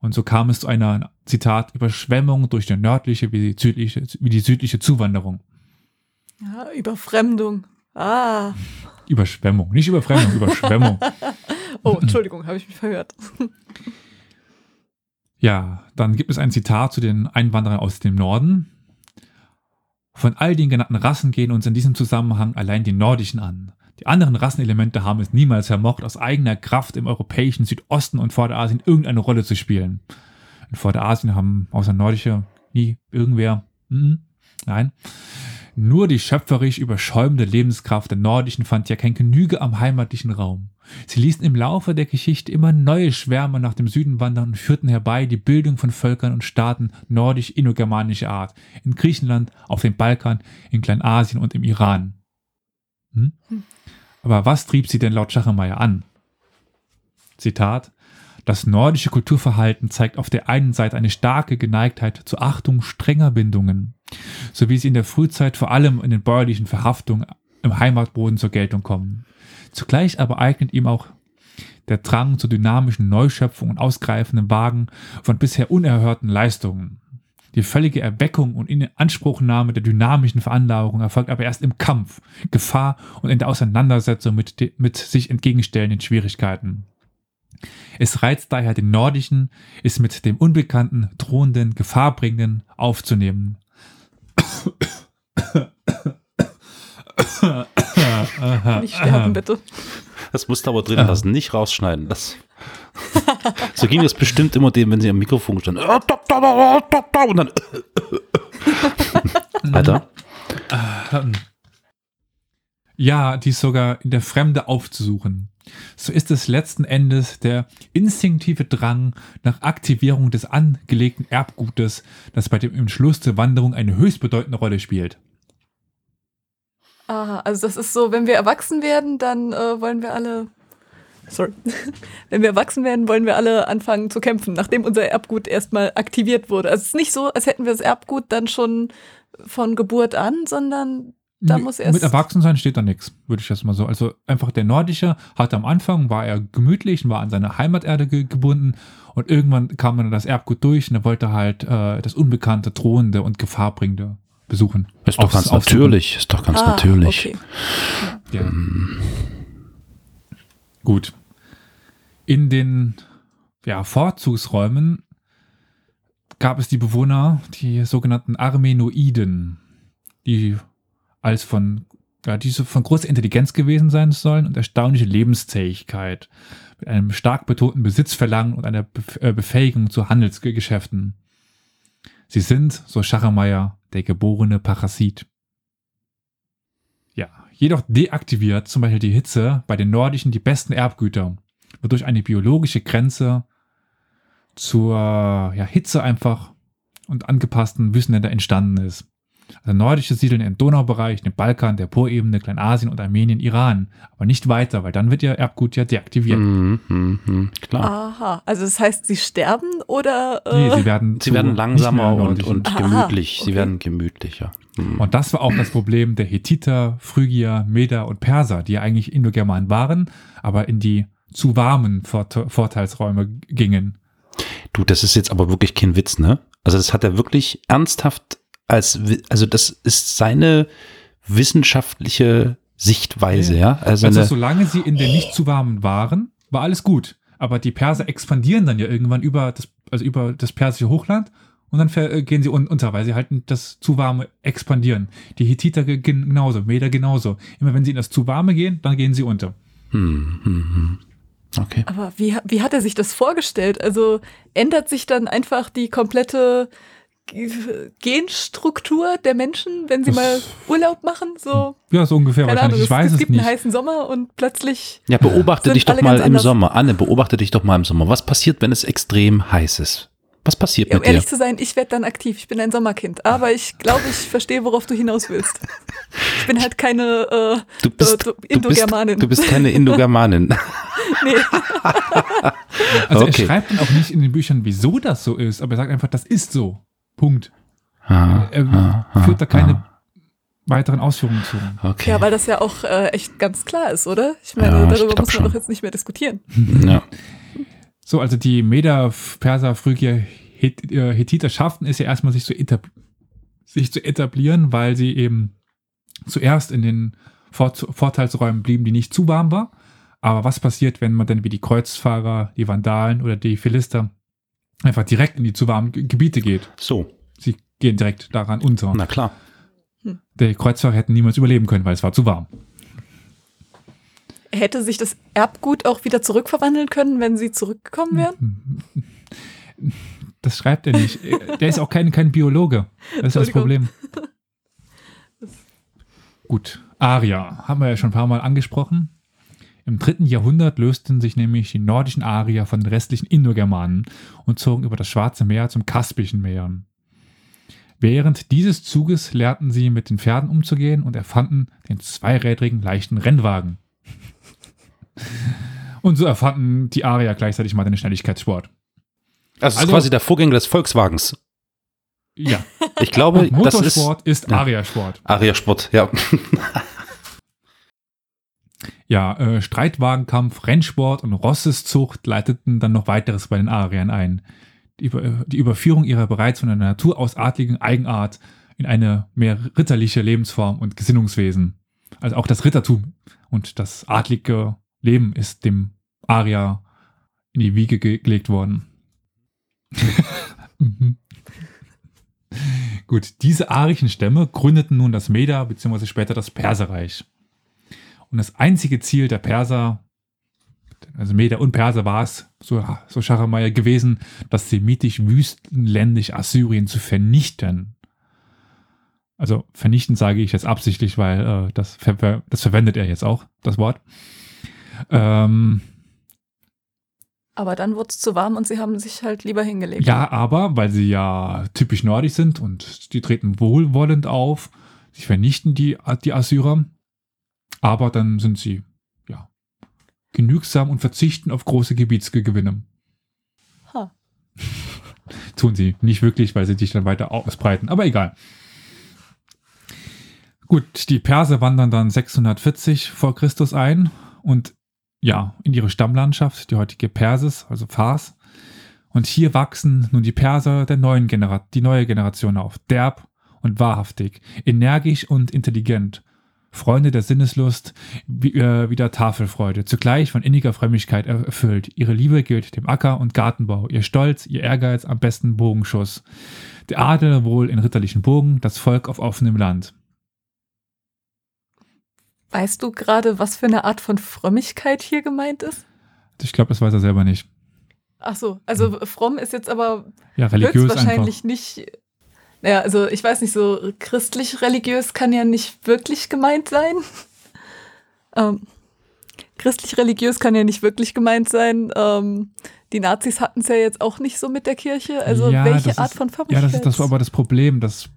Und so kam es zu einer, Zitat, Überschwemmung durch die nördliche wie die südliche, wie die südliche Zuwanderung. Ja, Überfremdung. Ah. Überschwemmung, nicht Überfremdung, Überschwemmung. oh, Entschuldigung, habe ich mich verhört. ja, dann gibt es ein Zitat zu den Einwanderern aus dem Norden. Von all den genannten Rassen gehen uns in diesem Zusammenhang allein die nordischen an. Die anderen Rassenelemente haben es niemals vermocht, aus eigener Kraft im europäischen Südosten und Vorderasien irgendeine Rolle zu spielen. In Vorderasien haben außer Nordische nie irgendwer. Mm, nein. Nur die schöpferisch überschäumende Lebenskraft der Nordischen fand ja kein Genüge am heimatlichen Raum. Sie ließen im Laufe der Geschichte immer neue Schwärme nach dem Süden wandern und führten herbei die Bildung von Völkern und Staaten nordisch-indogermanischer Art in Griechenland, auf dem Balkan, in Kleinasien und im Iran. Hm? Aber was trieb sie denn laut Schachemeyer an? Zitat das nordische Kulturverhalten zeigt auf der einen Seite eine starke Geneigtheit zur Achtung strenger Bindungen, so wie sie in der Frühzeit vor allem in den bäuerlichen Verhaftungen im Heimatboden zur Geltung kommen. Zugleich aber eignet ihm auch der Drang zur dynamischen Neuschöpfung und ausgreifenden Wagen von bisher unerhörten Leistungen. Die völlige Erweckung und Inanspruchnahme der dynamischen Veranlagung erfolgt aber erst im Kampf, Gefahr und in der Auseinandersetzung mit, mit sich entgegenstellenden Schwierigkeiten. Es reizt daher den Nordischen, es mit dem Unbekannten, drohenden, Gefahrbringenden aufzunehmen. Nicht sterben, bitte. Das musst du aber drin lassen, nicht rausschneiden. Das so ging es bestimmt immer dem, wenn sie am Mikrofon standen. Und dann. Alter. Ja, dies sogar in der Fremde aufzusuchen. So ist es letzten Endes der instinktive Drang nach Aktivierung des angelegten Erbgutes, das bei dem Entschluss zur Wanderung eine höchst bedeutende Rolle spielt. Aha, also das ist so, wenn wir erwachsen werden, dann äh, wollen wir alle sorry, wenn wir erwachsen werden, wollen wir alle anfangen zu kämpfen, nachdem unser Erbgut erstmal aktiviert wurde. Also es ist nicht so, als hätten wir das Erbgut dann schon von Geburt an, sondern da muss erst. Mit Erwachsensein steht da nichts, würde ich jetzt mal so. Also einfach der Nordische hatte am Anfang, war er gemütlich und war an seine Heimaterde ge gebunden und irgendwann kam dann das Erbgut durch und er wollte halt äh, das Unbekannte, Drohende und Gefahrbringende besuchen. Ist doch ganz natürlich, ist doch ganz ah, natürlich. Okay. Ja. Ähm. Gut. In den ja, Vorzugsräumen gab es die Bewohner, die sogenannten Armenoiden, die als von, ja, die so von großer Intelligenz gewesen sein sollen und erstaunliche Lebensfähigkeit, mit einem stark betonten Besitzverlangen und einer äh, Befähigung zu Handelsgeschäften. Sie sind, so Schachermeier, der geborene Parasit. Ja, jedoch deaktiviert zum Beispiel die Hitze bei den Nordischen die besten Erbgüter, wodurch eine biologische Grenze zur ja, Hitze einfach und angepassten Wüstenländer entstanden ist. Also nordische Siedeln im Donaubereich, dem Balkan, der Porebene, Kleinasien und Armenien, Iran. Aber nicht weiter, weil dann wird ihr Erbgut ja deaktiviert. Mm, mm, mm, klar. Aha, also das heißt, sie sterben oder? Äh nee, sie werden, sie werden langsamer und, und gemütlich. Aha, okay. Sie werden gemütlicher. Mhm. Und das war auch das Problem der Hethiter, Phrygier, Meder und Perser, die ja eigentlich Indogermanen waren, aber in die zu warmen Vorteilsräume gingen. Du, das ist jetzt aber wirklich kein Witz, ne? Also das hat er wirklich ernsthaft als, also das ist seine wissenschaftliche Sichtweise, ja. ja? Also, also solange sie in der nicht zu warmen waren, war alles gut. Aber die Perser expandieren dann ja irgendwann über das, also über das persische Hochland und dann äh, gehen sie un unter, weil sie halt das zu warme expandieren. Die Hethiter ge- genauso, Meder genauso. Immer wenn sie in das zu warme gehen, dann gehen sie unter. Hm, hm, hm. Okay. Aber wie, wie hat er sich das vorgestellt? Also ändert sich dann einfach die komplette Genstruktur der Menschen, wenn sie Das- mal Urlaub machen? So, Ja, so ungefähr keine wahrscheinlich. Ahnung, ich weiß es, es gibt nicht. einen heißen Sommer und plötzlich. Ja, beobachte Sind dich doch mal im anders. Sommer. Anne, beobachte dich doch mal im Sommer. Was passiert, wenn es extrem heiß ist? Was passiert Ja, um mit dir? ehrlich zu sein, ich werde dann aktiv. Ich bin ein Sommerkind. Aber ich glaube, ich verstehe, worauf du hinaus willst. Ich bin halt keine äh, Du bist, äh, du bist, Indogermanin. du bist keine Indogermanin. nee. Also Okay. er schreibt dann auch nicht in den Büchern, wieso das so ist, aber er sagt einfach, das ist so. Punkt. Er ah, ah, führt da keine weiteren Ausführungen zu. Okay. Ja, weil das ja auch äh, echt ganz klar ist, oder? Ich meine, Ja, ich darüber glaub muss man schon. doch jetzt nicht mehr diskutieren. ja. So, also die Meder, Perser, Phrygier, äh, Hethiter schafften es ja erstmal, sich zu, sich zu etablieren, weil sie eben zuerst in den Vor Vorteilsräumen blieben, die nicht zu warm war. Aber was passiert, wenn man dann wie die Kreuzfahrer, die Vandalen oder die Philister einfach direkt in die zu warmen Ge- Gebiete geht? So, Sie gehen direkt daran unter. na klar. Die Kreuzfahrer hätten niemals überleben können, weil es war zu warm. Hätte sich das Erbgut auch wieder zurückverwandeln können, wenn sie zurückgekommen wären? Das schreibt er nicht. Der ist auch kein, kein Biologe. Das ist das. Problem. Gut, Arier haben wir ja schon ein paar Mal angesprochen. Im dritten Jahrhundert lösten sich nämlich die nordischen Arier von den restlichen Indogermanen und zogen über das Schwarze Meer zum Kaspischen Meer. Während dieses Zuges lernten sie mit den Pferden umzugehen und erfanden den zweirädrigen leichten Rennwagen. Und so erfanden die Arier gleichzeitig mal den Schnelligkeitssport. Das ist Also- quasi der Vorgänger des Volkswagens. Ja, Ich glaube, das ist Motorsport ist, Ja. Ariersport. Aria-Sport, ja. Ja, äh, Streitwagenkampf, Rennsport und Rosseszucht leiteten dann noch weiteres bei den Ariern ein. Die, Über die Überführung ihrer bereits von der Natur aus adligen Eigenart in eine mehr ritterliche Lebensform und Gesinnungswesen. Also auch das Rittertum und das adlige Leben ist dem Arier in die Wiege ge gelegt worden. mhm. Gut, diese arischen Stämme gründeten nun das Meda bzw. später das Perserreich. Und das einzige Ziel der Perser, also Meder und Perser war es, so, so Schachameier gewesen, das semitisch-wüstenländisch Assyrien zu vernichten. Also vernichten sage ich jetzt absichtlich, weil äh, das, ver das verwendet er jetzt auch, das Wort. Ähm, Aber dann wurde es zu warm und sie haben sich halt lieber hingelegt. ja, aber weil sie ja typisch nordisch sind und die treten wohlwollend auf, sie vernichten die, die Assyrer, aber dann sind sie ja genügsam und verzichten auf große Gebietsgewinne. Ha. Tun sie nicht wirklich, weil sie sich dann weiter ausbreiten, aber egal. Gut, die Perser wandern dann 640 vor Christus ein und ja, in ihre Stammlandschaft, die heutige Persis, also Fars. Und hier wachsen nun die Perser der neuen Generation, die neue Generation auf. Derb und wahrhaftig, energisch und intelligent. Freunde der Sinneslust, wie, äh, wie der Tafelfreude, zugleich von inniger Frömmigkeit erfüllt. Ihre Liebe gilt dem Acker- und Gartenbau, ihr Stolz, ihr Ehrgeiz am besten Bogenschuss. Der Adel wohl in ritterlichen Bogen, das Volk auf offenem Land. Weißt du gerade, was für eine Art von Frömmigkeit hier gemeint ist? Ich glaube, das weiß er selber nicht. Ach so, also fromm ist jetzt aber Ja, religiös höchstwahrscheinlich einfach. nicht. Naja, also ich weiß nicht, so christlich-religiös kann ja nicht wirklich gemeint sein. Ähm, christlich-religiös kann ja nicht wirklich gemeint sein. Ähm, die Nazis hatten es ja jetzt auch nicht so mit der Kirche. Also Ja, welche Art ist- von Ja, Frömmigkeit? das ist das war aber das Problem, das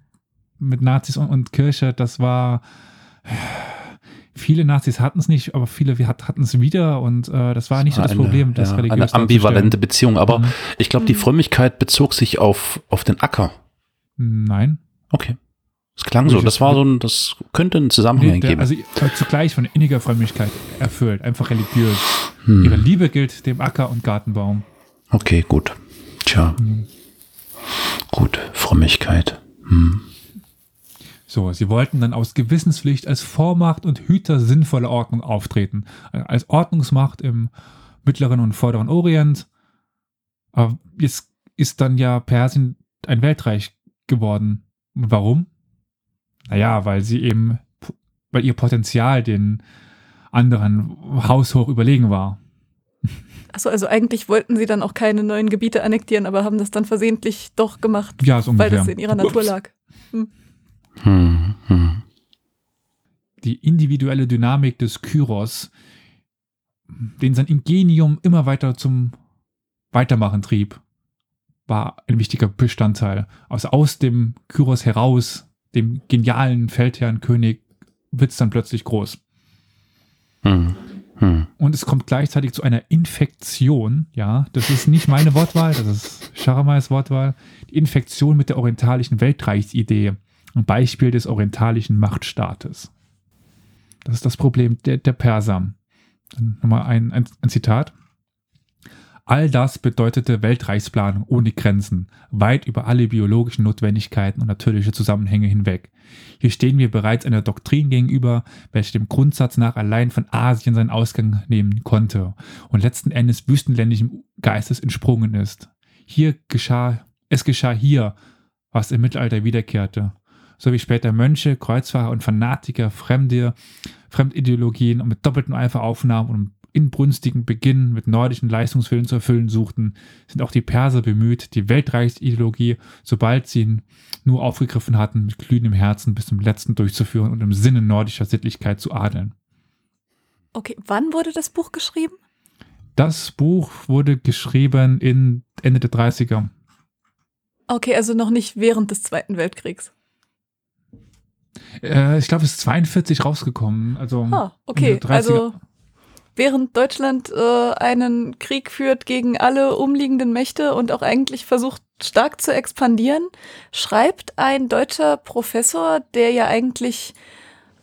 mit Nazis und, und Kirche, das war viele Nazis hatten es nicht, aber viele hat- hatten es wieder und äh, das war nicht so das Eine- Problem, das ja, religiös Eine ambivalente. Beziehung, aber Mhm. ich glaube, die Mhm. Frömmigkeit bezog sich auf, auf den Acker. Nein. Okay. Es klang so. Das war so ein, das könnte einen Zusammenhang Nee, der, geben. also äh, zugleich von inniger Frömmigkeit erfüllt, einfach religiös. Hm. Ihre Liebe gilt dem Acker- und Gartenbaum. Okay, gut. Tja. Mhm. Gut. Frömmigkeit. Hm. So, sie wollten dann aus Gewissenspflicht als Vormacht und Hüter sinnvoller Ordnung auftreten. Als Ordnungsmacht im Mittleren und Vorderen Orient. Aber jetzt ist dann ja Persien ein Weltreich geworden. Und warum? Naja, weil sie eben, weil ihr Potenzial den anderen haushoch überlegen war. Achso, also eigentlich wollten sie dann auch keine neuen Gebiete annektieren, aber haben das dann versehentlich doch gemacht, Ja, so weil das in ihrer Natur Ups. lag. Hm, hm. die individuelle Dynamik des Kyros, den sein Ingenium immer weiter zum Weitermachen trieb, war ein wichtiger Bestandteil. Also aus dem Kyros heraus, dem genialen Feldherrnkönig, wird es dann plötzlich groß. Hm. Hm. Und es kommt gleichzeitig zu einer Infektion, ja, das ist nicht meine Wortwahl, das ist Charamais Wortwahl, die Infektion mit der orientalischen Weltreichsidee, ein Beispiel des orientalischen Machtstaates. Das ist das Problem der, der Perser. Dann nochmal ein, ein, ein Zitat. All das bedeutete Weltreichsplanung ohne Grenzen, weit über alle biologischen Notwendigkeiten und natürliche Zusammenhänge hinweg. Hier stehen wir bereits einer Doktrin gegenüber, welche dem Grundsatz nach allein von Asien seinen Ausgang nehmen konnte und letzten Endes wüstenländischem Geistes entsprungen ist. Hier geschah, es geschah hier, was im Mittelalter wiederkehrte, so wie später Mönche, Kreuzfahrer und Fanatiker fremde Fremdideologien und mit doppeltem Eifer aufnahmen und inbrünstigen Beginn mit nordischen Leistungswillen zu erfüllen suchten, sind auch die Perser bemüht, die Weltreichsideologie, sobald sie ihn nur aufgegriffen hatten, mit glühendem Herzen bis zum letzten durchzuführen und im Sinne nordischer Sittlichkeit zu adeln. Okay, wann wurde das Buch geschrieben? Das Buch wurde geschrieben in Ende der 30er. Okay, also noch nicht während des Zweiten Weltkriegs. Äh, ich glaube, es ist 42 rausgekommen. Also Ah, okay, Ende der 30er. also während Deutschland äh, einen Krieg führt gegen alle umliegenden Mächte und auch eigentlich versucht stark zu expandieren, schreibt ein deutscher Professor, der ja eigentlich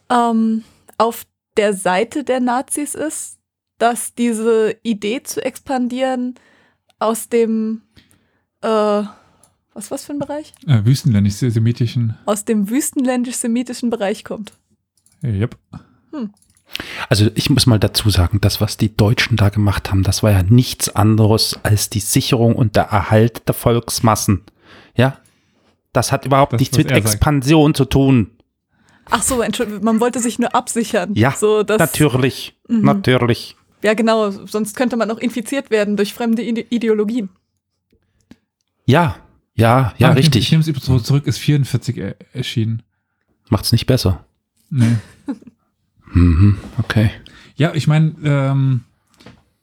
ähm, auf der Seite der Nazis ist, dass diese Idee zu expandieren aus dem äh, was was für ein Bereich? äh, wüstenländisch-semitischen. Aus dem wüstenländisch-semitischen Bereich kommt. Äh, yep. Also ich muss mal dazu sagen, das, was die Deutschen da gemacht haben, das war ja nichts anderes als die Sicherung und der Erhalt der Volksmassen. Ja, das hat überhaupt Das, nichts mit er sagt. Expansion zu tun. Ach so, Entschuldigung, man wollte sich nur absichern. Ja, so, dass, natürlich, Mhm. natürlich. Ja, genau, sonst könnte man auch infiziert werden durch fremde Ide Ideologien. Ja, ja, ja, Ah, ich richtig. nehme es so zurück, ist 44 er erschienen. Macht's nicht besser. Nee. Mhm, okay. Ja, ich meine, ähm,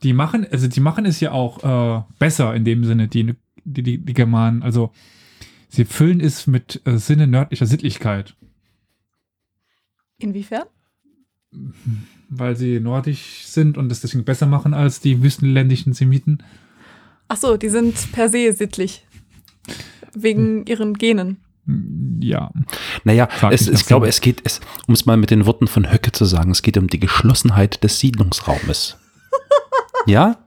die machen, also die machen es ja auch äh, besser in dem Sinne, die, die, die, die Germanen. Also sie füllen es mit äh, Sinne nördlicher Sittlichkeit, Inwiefern? weil sie nordisch sind und es deswegen besser machen als die wüstenländischen Semiten. Ach so, die sind per se sittlich. Wegen ihren Genen. Ja. Naja, es, ich glaube, es geht, es, um es mal mit den Worten von Höcke zu sagen, es geht um die Geschlossenheit des Siedlungsraumes. ja?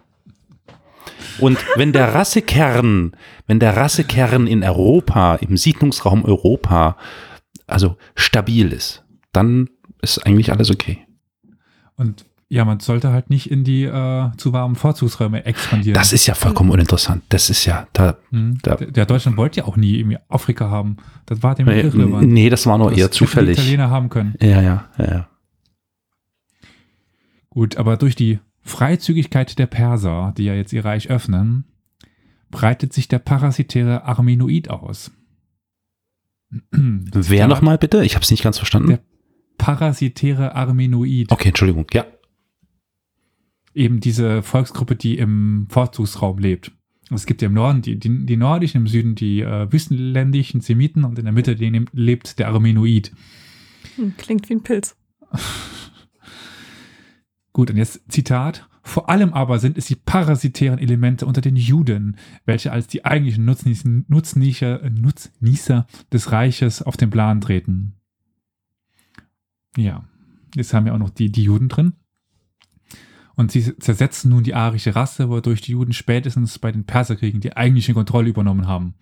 Und wenn der Rassekern, wenn der Rassekern in Europa, im Siedlungsraum Europa, also stabil ist, dann ist eigentlich alles okay. Und ja, man sollte halt nicht in die äh, zu warmen Vorzugsräume expandieren. Das ist ja vollkommen uninteressant. Das ist ja, da, Hm. da- der, der Deutschland wollte ja auch nie Afrika haben. Das war dem nee, irrelevant. nee, das war nur Das eher hätten Die zufällig. Italiener haben können. Ja, ja, ja, ja. Gut, aber durch die Freizügigkeit der Perser, die ja jetzt ihr Reich öffnen, breitet sich der parasitäre Armenoid aus. Wer nochmal bitte? Ich habe es nicht ganz verstanden. Der- Parasitäre Armenoid. Okay, Entschuldigung. Ja. Eben diese Volksgruppe, die im Vorzugsraum lebt. Und Es gibt ja im Norden die, die, die nordischen, im Süden die äh, wüstenländischen Semiten und in der Mitte den, lebt der Armenoid. Hm, klingt wie ein Pilz. Gut, und jetzt Zitat. Vor allem aber sind es die parasitären Elemente unter den Juden, welche als die eigentlichen Nutznießer, Nutznießer, Nutznießer des Reiches auf den Plan treten. Ja, jetzt haben wir auch noch die, die Juden drin. Und sie zersetzen nun die arische Rasse, wodurch die Juden spätestens bei den Perserkriegen die eigentliche Kontrolle übernommen haben.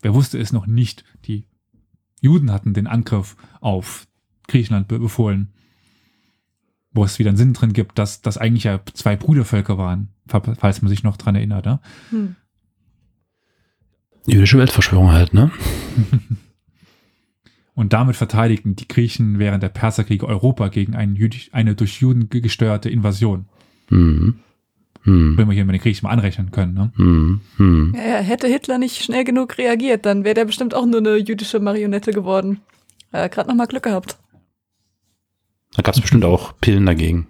Wer wusste es noch nicht? Die Juden hatten den Angriff auf Griechenland be- befohlen. wo es wieder einen Sinn drin gibt, dass das eigentlich ja zwei Brudervölker waren, falls man sich noch dran erinnert. Ne? Hm. Jüdische Weltverschwörung halt, ne? Und damit verteidigten die Griechen während der Perserkriege Europa gegen eine durch Juden gesteuerte Invasion. Mhm. Hm. Wenn wir hier mit den Griechen mal anrechnen können. Ne? Hm. Hm. Ja, hätte Hitler nicht schnell genug reagiert, dann wäre der bestimmt auch nur eine jüdische Marionette geworden. Er hat gerade nochmal Glück gehabt. Da gab es bestimmt auch Pillen dagegen.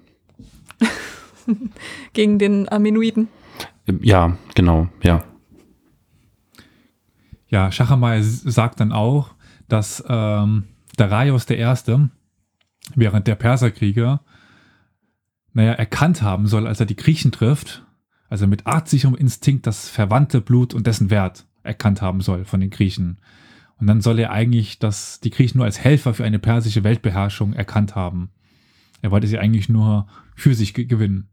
Gegen den Aminoiden. Ja, genau, ja. Ja, Schachamay sagt dann auch, dass ähm, Darius I. während der Perserkriege naja, erkannt haben soll, als er die Griechen trifft, also mit artsicherem Instinkt das verwandte Blut und dessen Wert erkannt haben soll von den Griechen. Und dann soll er eigentlich das, die Griechen nur als Helfer für eine persische Weltbeherrschung erkannt haben. Er wollte sie eigentlich nur für sich gewinnen.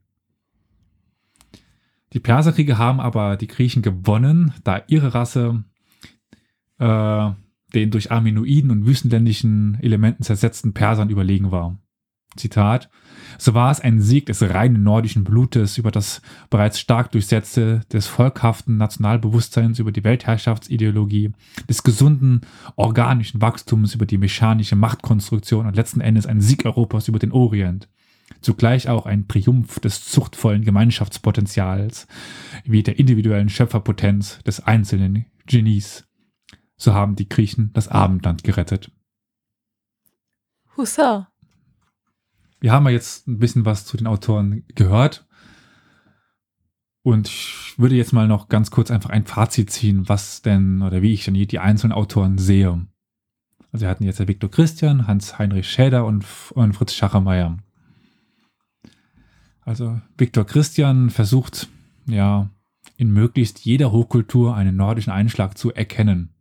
Die Perserkriege haben aber die Griechen gewonnen, da ihre Rasse äh, den durch Aminoiden und wüstenländischen Elementen zersetzten Persern überlegen war. Zitat, so war es ein Sieg des reinen nordischen Blutes über das bereits stark durchsetzte, des volkhaften Nationalbewusstseins über die Weltherrschaftsideologie, des gesunden organischen Wachstums über die mechanische Machtkonstruktion und letzten Endes ein Sieg Europas über den Orient. Zugleich auch ein Triumph des zuchtvollen Gemeinschaftspotenzials, wie der individuellen Schöpferpotenz des einzelnen Genies. So haben die Griechen das Abendland gerettet. Hussa wir haben ja jetzt ein bisschen was zu den Autoren gehört. Und ich würde jetzt mal noch ganz kurz einfach ein Fazit ziehen, was denn oder wie ich denn die einzelnen Autoren sehe. Also wir hatten jetzt der Viktor Christian, Hans-Heinrich Schäder und, und Fritz Schachermeier. Also Viktor Christian versucht ja in möglichst jeder Hochkultur einen nordischen Einschlag zu erkennen.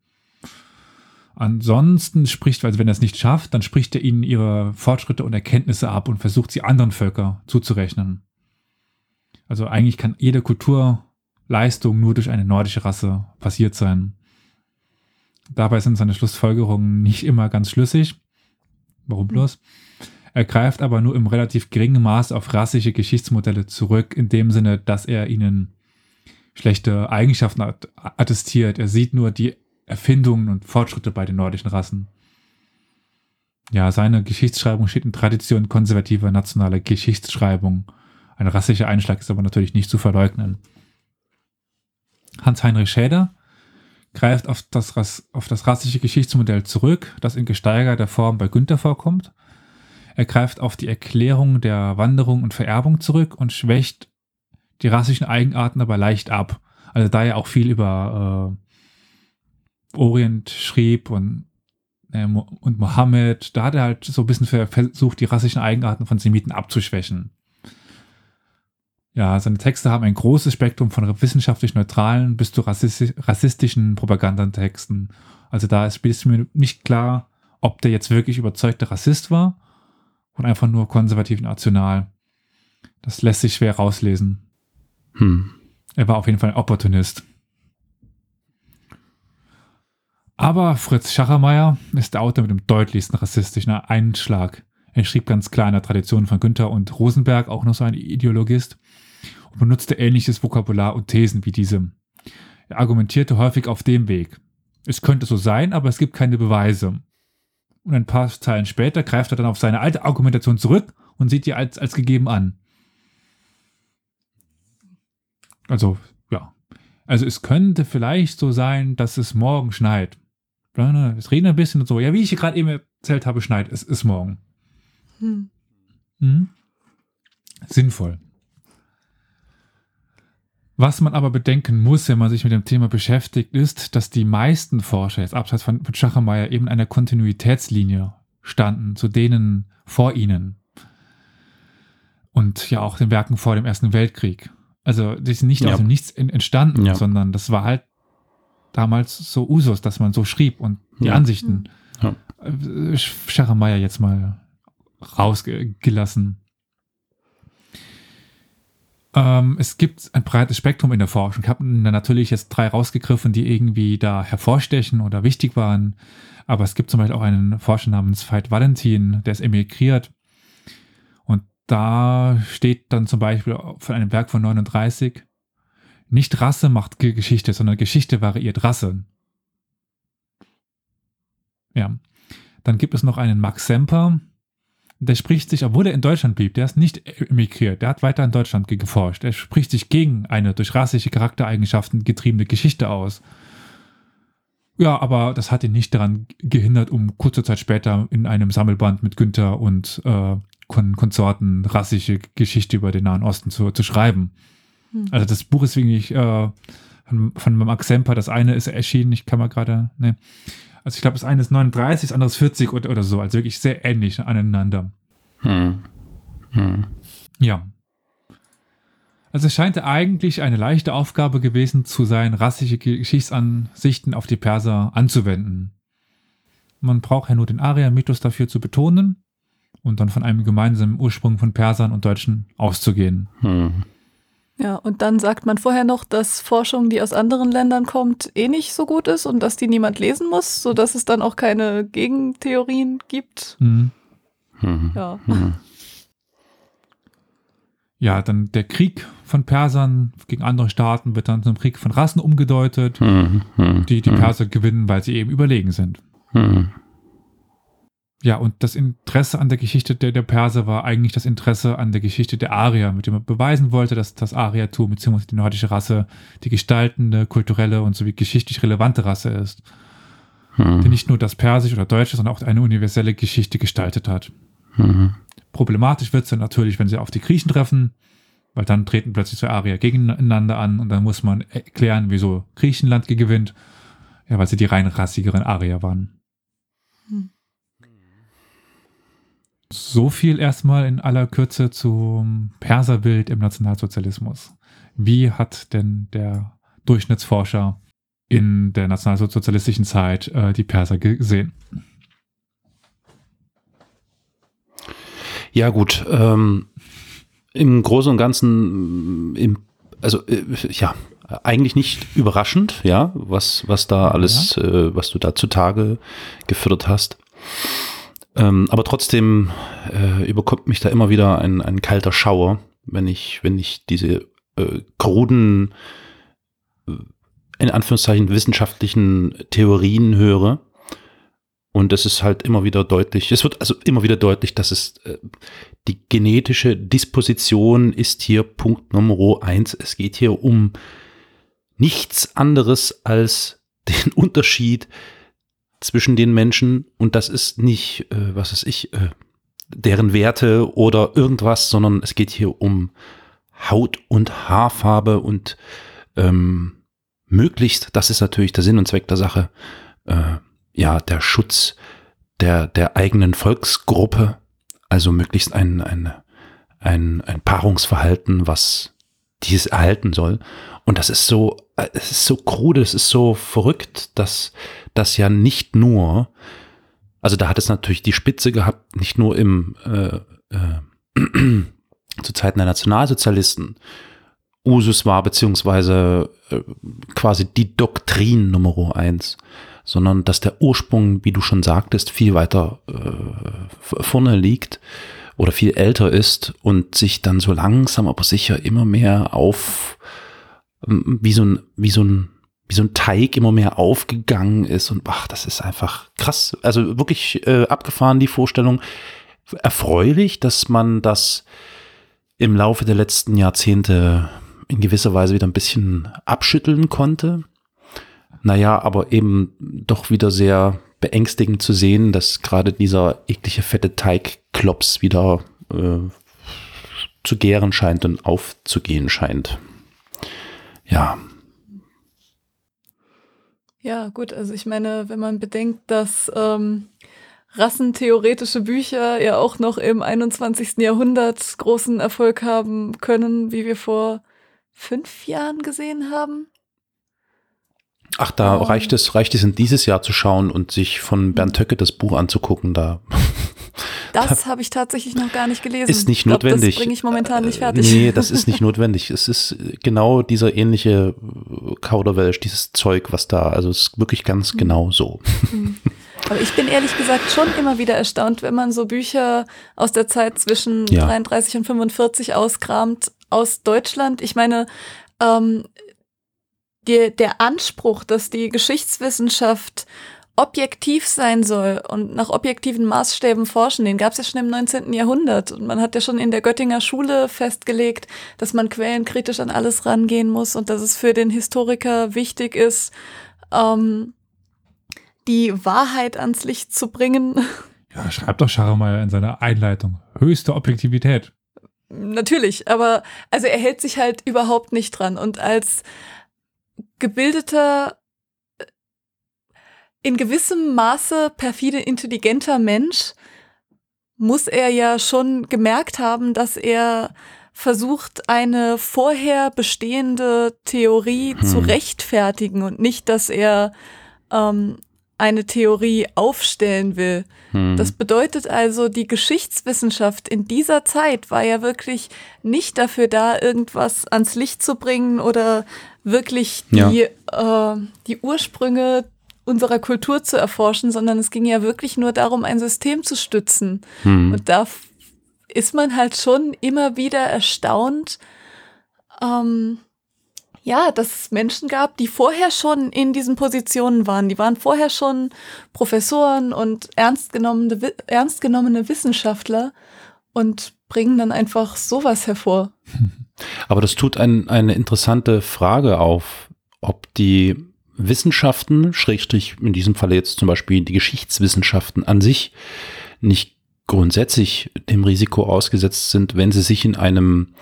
Ansonsten spricht, also wenn er es nicht schafft, dann spricht er ihnen ihre Fortschritte und Erkenntnisse ab und versucht sie anderen Völker zuzurechnen. Also eigentlich kann jede Kulturleistung nur durch eine nordische Rasse passiert sein. Dabei sind seine Schlussfolgerungen nicht immer ganz schlüssig. Warum bloß? Er greift aber nur im relativ geringen Maß auf rassische Geschichtsmodelle zurück, in dem Sinne, dass er ihnen schlechte Eigenschaften attestiert. Er sieht nur die Erfindungen und Fortschritte bei den nordischen Rassen. Ja, seine Geschichtsschreibung steht in Tradition konservativer nationaler Geschichtsschreibung. Ein rassischer Einschlag ist aber natürlich nicht zu verleugnen. Hans-Heinrich Schäder greift auf das, auf das rassische Geschichtsmodell zurück, das in gesteigerter Form bei Günther vorkommt. Er greift auf die Erklärung der Wanderung und Vererbung zurück und schwächt die rassischen Eigenarten aber leicht ab. Also da er auch viel über äh, Orient schrieb und, äh, und Mohammed, da hat er halt so ein bisschen versucht, die rassischen Eigenarten von Semiten abzuschwächen. Ja, seine Texte haben ein großes Spektrum von wissenschaftlich neutralen bis zu rassistischen Propagandantexten. Also da ist mir nicht klar, ob der jetzt wirklich überzeugter Rassist war und einfach nur konservativ national. Das lässt sich schwer rauslesen. Hm. Er war auf jeden Fall ein Opportunist. Aber Fritz Schachermeier ist der Autor mit dem deutlichsten rassistischen Einschlag. Er schrieb ganz klar in der Tradition von Günther und Rosenberg, auch noch so ein Ideologist, und benutzte ähnliches Vokabular und Thesen wie diese. Er argumentierte häufig auf dem Weg. Es könnte so sein, aber es gibt keine Beweise. Und ein paar Zeilen später greift er dann auf seine alte Argumentation zurück und sieht die als, als gegeben an. Also, ja. Also es könnte vielleicht so sein, dass es morgen schneit. Es regnet ein bisschen und so. Ja, wie ich gerade eben erzählt habe, schneit. Es ist morgen. Hm. Hm? Sinnvoll. Was man aber bedenken muss, wenn man sich mit dem Thema beschäftigt, ist, dass die meisten Forscher, jetzt abseits von, von Schachermeier, eben einer Kontinuitätslinie standen, zu denen vor ihnen. Und ja auch den Werken vor dem Ersten Weltkrieg. Also die sind nicht ja. aus dem Nichts entstanden, ja. sondern das war halt damals so Usus, dass man so schrieb und die ja. Ansichten. Ja. Äh, Schachermeier jetzt mal rausgelassen. Ähm, es gibt ein breites Spektrum in der Forschung. Ich habe natürlich jetzt drei rausgegriffen, die irgendwie da hervorstechen oder wichtig waren. Aber es gibt zum Beispiel auch einen Forscher namens Veit Valentin, der ist emigriert. Und da steht dann zum Beispiel von einem Werk von 39, nicht Rasse macht Geschichte, sondern Geschichte variiert Rasse. Ja. Dann gibt es noch einen Max Semper, der spricht sich, obwohl er in Deutschland blieb, der ist nicht emigriert, der hat weiter in Deutschland geforscht. Er spricht sich gegen eine durch rassische Charaktereigenschaften getriebene Geschichte aus. Ja, aber das hat ihn nicht daran gehindert, um kurze Zeit später in einem Sammelband mit Günther und äh, Kon Konsorten rassische Geschichte über den Nahen Osten zu, zu schreiben. Hm. Also das Buch ist wirklich äh, von, von Max Semper, das eine ist erschienen, ich kann mal gerade, ne. Also ich glaube, das eine ist 39, das andere ist 40 oder, oder so, also wirklich sehr ähnlich aneinander. Hm. Hm. Ja. Also es scheint eigentlich eine leichte Aufgabe gewesen zu sein, rassische Geschichtsansichten auf die Perser anzuwenden. Man braucht ja nur den Arya-Mythos dafür zu betonen und dann von einem gemeinsamen Ursprung von Persern und Deutschen auszugehen. Hm. Ja, und dann sagt man vorher noch, dass Forschung, die aus anderen Ländern kommt, eh nicht so gut ist und dass die niemand lesen muss, sodass es dann auch keine Gegentheorien gibt. Mhm. Mhm. Ja. Mhm. Ja, dann der Krieg von Persern gegen andere Staaten wird dann zum Krieg von Rassen umgedeutet, mhm. Mhm. die die mhm. Perser gewinnen, weil sie eben überlegen sind. Ja, und das Interesse an der Geschichte der, der Perser war eigentlich das Interesse an der Geschichte der Arier, mit dem man beweisen wollte, dass das Ariertum bzw. die nordische Rasse die gestaltende, kulturelle und sowie geschichtlich relevante Rasse ist. Hm. Die nicht nur das Persisch oder Deutsche, sondern auch eine universelle Geschichte gestaltet hat. Hm. Problematisch wird es dann natürlich, wenn sie auf die Griechen treffen, weil dann treten plötzlich zwei Arier gegeneinander an und dann muss man erklären, wieso Griechenland gewinnt. Ja, weil sie die rein rassigeren Arier waren. Hm. So viel erstmal in aller Kürze zum Perserbild im Nationalsozialismus. Wie hat denn der Durchschnittsforscher in der nationalsozialistischen Zeit äh, die Perser gesehen? Ja gut, ähm, im Großen und Ganzen, im, also äh, ja, eigentlich nicht überraschend, ja, was, was da alles, ja. äh, was du da zutage geführt hast. Ähm, aber trotzdem äh, überkommt mich da immer wieder ein, ein kalter Schauer, wenn ich, wenn ich diese äh, kruden, äh, in Anführungszeichen wissenschaftlichen Theorien höre. Und es ist halt immer wieder deutlich, es wird also immer wieder deutlich, dass es äh, die genetische Disposition ist hier Punkt Nummer eins. Es geht hier um nichts anderes als den Unterschied zwischen den Menschen und das ist nicht, äh, was weiß ich, äh, deren Werte oder irgendwas, sondern es geht hier um Haut und Haarfarbe und ähm, möglichst, das ist natürlich der Sinn und Zweck der Sache, äh, ja, der Schutz der, der eigenen Volksgruppe, also möglichst ein, ein, ein, ein Paarungsverhalten, was dieses erhalten soll. Und das ist so, es ist so krude, es ist so verrückt, dass das ja nicht nur, also da hat es natürlich die Spitze gehabt, nicht nur im äh, äh, zu Zeiten der Nationalsozialisten. Usus war, beziehungsweise äh, quasi die Doktrin Nummer eins, sondern dass der Ursprung, wie du schon sagtest, viel weiter äh, vorne liegt oder viel älter ist und sich dann so langsam aber sicher immer mehr auf wie so ein, wie so ein wie so ein Teig immer mehr aufgegangen ist und ach, das ist einfach krass. Also wirklich äh, abgefahren die Vorstellung. Erfreulich, dass man das im Laufe der letzten Jahrzehnte in gewisser Weise wieder ein bisschen abschütteln konnte. Naja, aber eben doch wieder sehr beängstigend zu sehen, dass gerade dieser eklige fette Teigklops wieder äh, zu gären scheint und aufzugehen scheint. Ja, ja, gut, also ich meine, wenn man bedenkt, dass ähm, rassentheoretische Bücher ja auch noch im 21. Jahrhundert großen Erfolg haben können, wie wir vor fünf Jahren gesehen haben. Ach, da um, reicht es, reicht es in dieses Jahr zu schauen und sich von Bernd Töcke das Buch anzugucken. Da Das habe ich tatsächlich noch gar nicht gelesen. Ist nicht glaub, notwendig. Das bringe ich momentan nicht fertig. Nee, das ist nicht notwendig. Es ist genau dieser ähnliche Kauderwelsch, dieses Zeug, was da, also es ist wirklich ganz mhm. genau so. Mhm. Aber ich bin ehrlich gesagt schon immer wieder erstaunt, wenn man so Bücher aus der Zeit zwischen Ja. 33 und 45 auskramt aus Deutschland. Ich meine, ähm, die, der Anspruch, dass die Geschichtswissenschaft objektiv sein soll und nach objektiven Maßstäben forschen, den gab es ja schon im 19. Jahrhundert. Und man hat ja schon in der Göttinger Schule festgelegt, dass man quellenkritisch an alles rangehen muss und dass es für den Historiker wichtig ist, ähm, die Wahrheit ans Licht zu bringen. Ja, schreibt doch Scharmeier in seiner Einleitung. Höchste Objektivität. Natürlich, aber also er hält sich halt überhaupt nicht dran. Und als gebildeter, in gewissem Maße perfide intelligenter Mensch muss er ja schon gemerkt haben, dass er versucht, eine vorher bestehende Theorie Hm. zu rechtfertigen und nicht, dass er ähm, eine Theorie aufstellen will. Hm. Das bedeutet also, die Geschichtswissenschaft in dieser Zeit war ja wirklich nicht dafür da, irgendwas ans Licht zu bringen oder wirklich die, äh, die Ursprünge unserer Kultur zu erforschen, sondern es ging ja wirklich nur darum, ein System zu stützen. hm. Und da ist man halt schon immer wieder erstaunt, ähm, ja, dass es Menschen gab, die vorher schon in diesen Positionen waren. Die waren vorher schon Professoren und ernst genommene, Wi- ernst genommene Wissenschaftler und bringen dann einfach sowas hervor. Aber das tut ein, eine interessante Frage auf, ob die Wissenschaften, Schrägstrich in diesem Fall jetzt zum Beispiel die Geschichtswissenschaften an sich, nicht grundsätzlich dem Risiko ausgesetzt sind, wenn sie sich in einem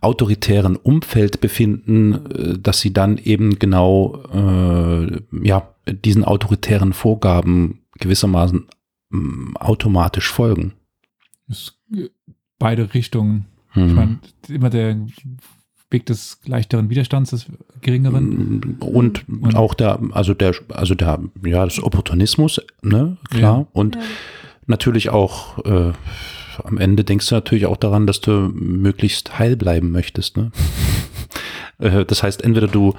autoritären Umfeld befinden, äh, dass sie dann eben genau äh, ja, diesen autoritären Vorgaben gewissermaßen mm, automatisch folgen. Es, beide Richtungen. Hm. Ich meine, immer der Weg des leichteren Widerstands, des geringeren. Und, Und- auch der, also der, also der, ja, das Opportunismus, ne, klar. Ja. Und natürlich auch, äh, am Ende denkst du natürlich auch daran, dass du möglichst heil bleiben möchtest, ne? Äh, das heißt, entweder du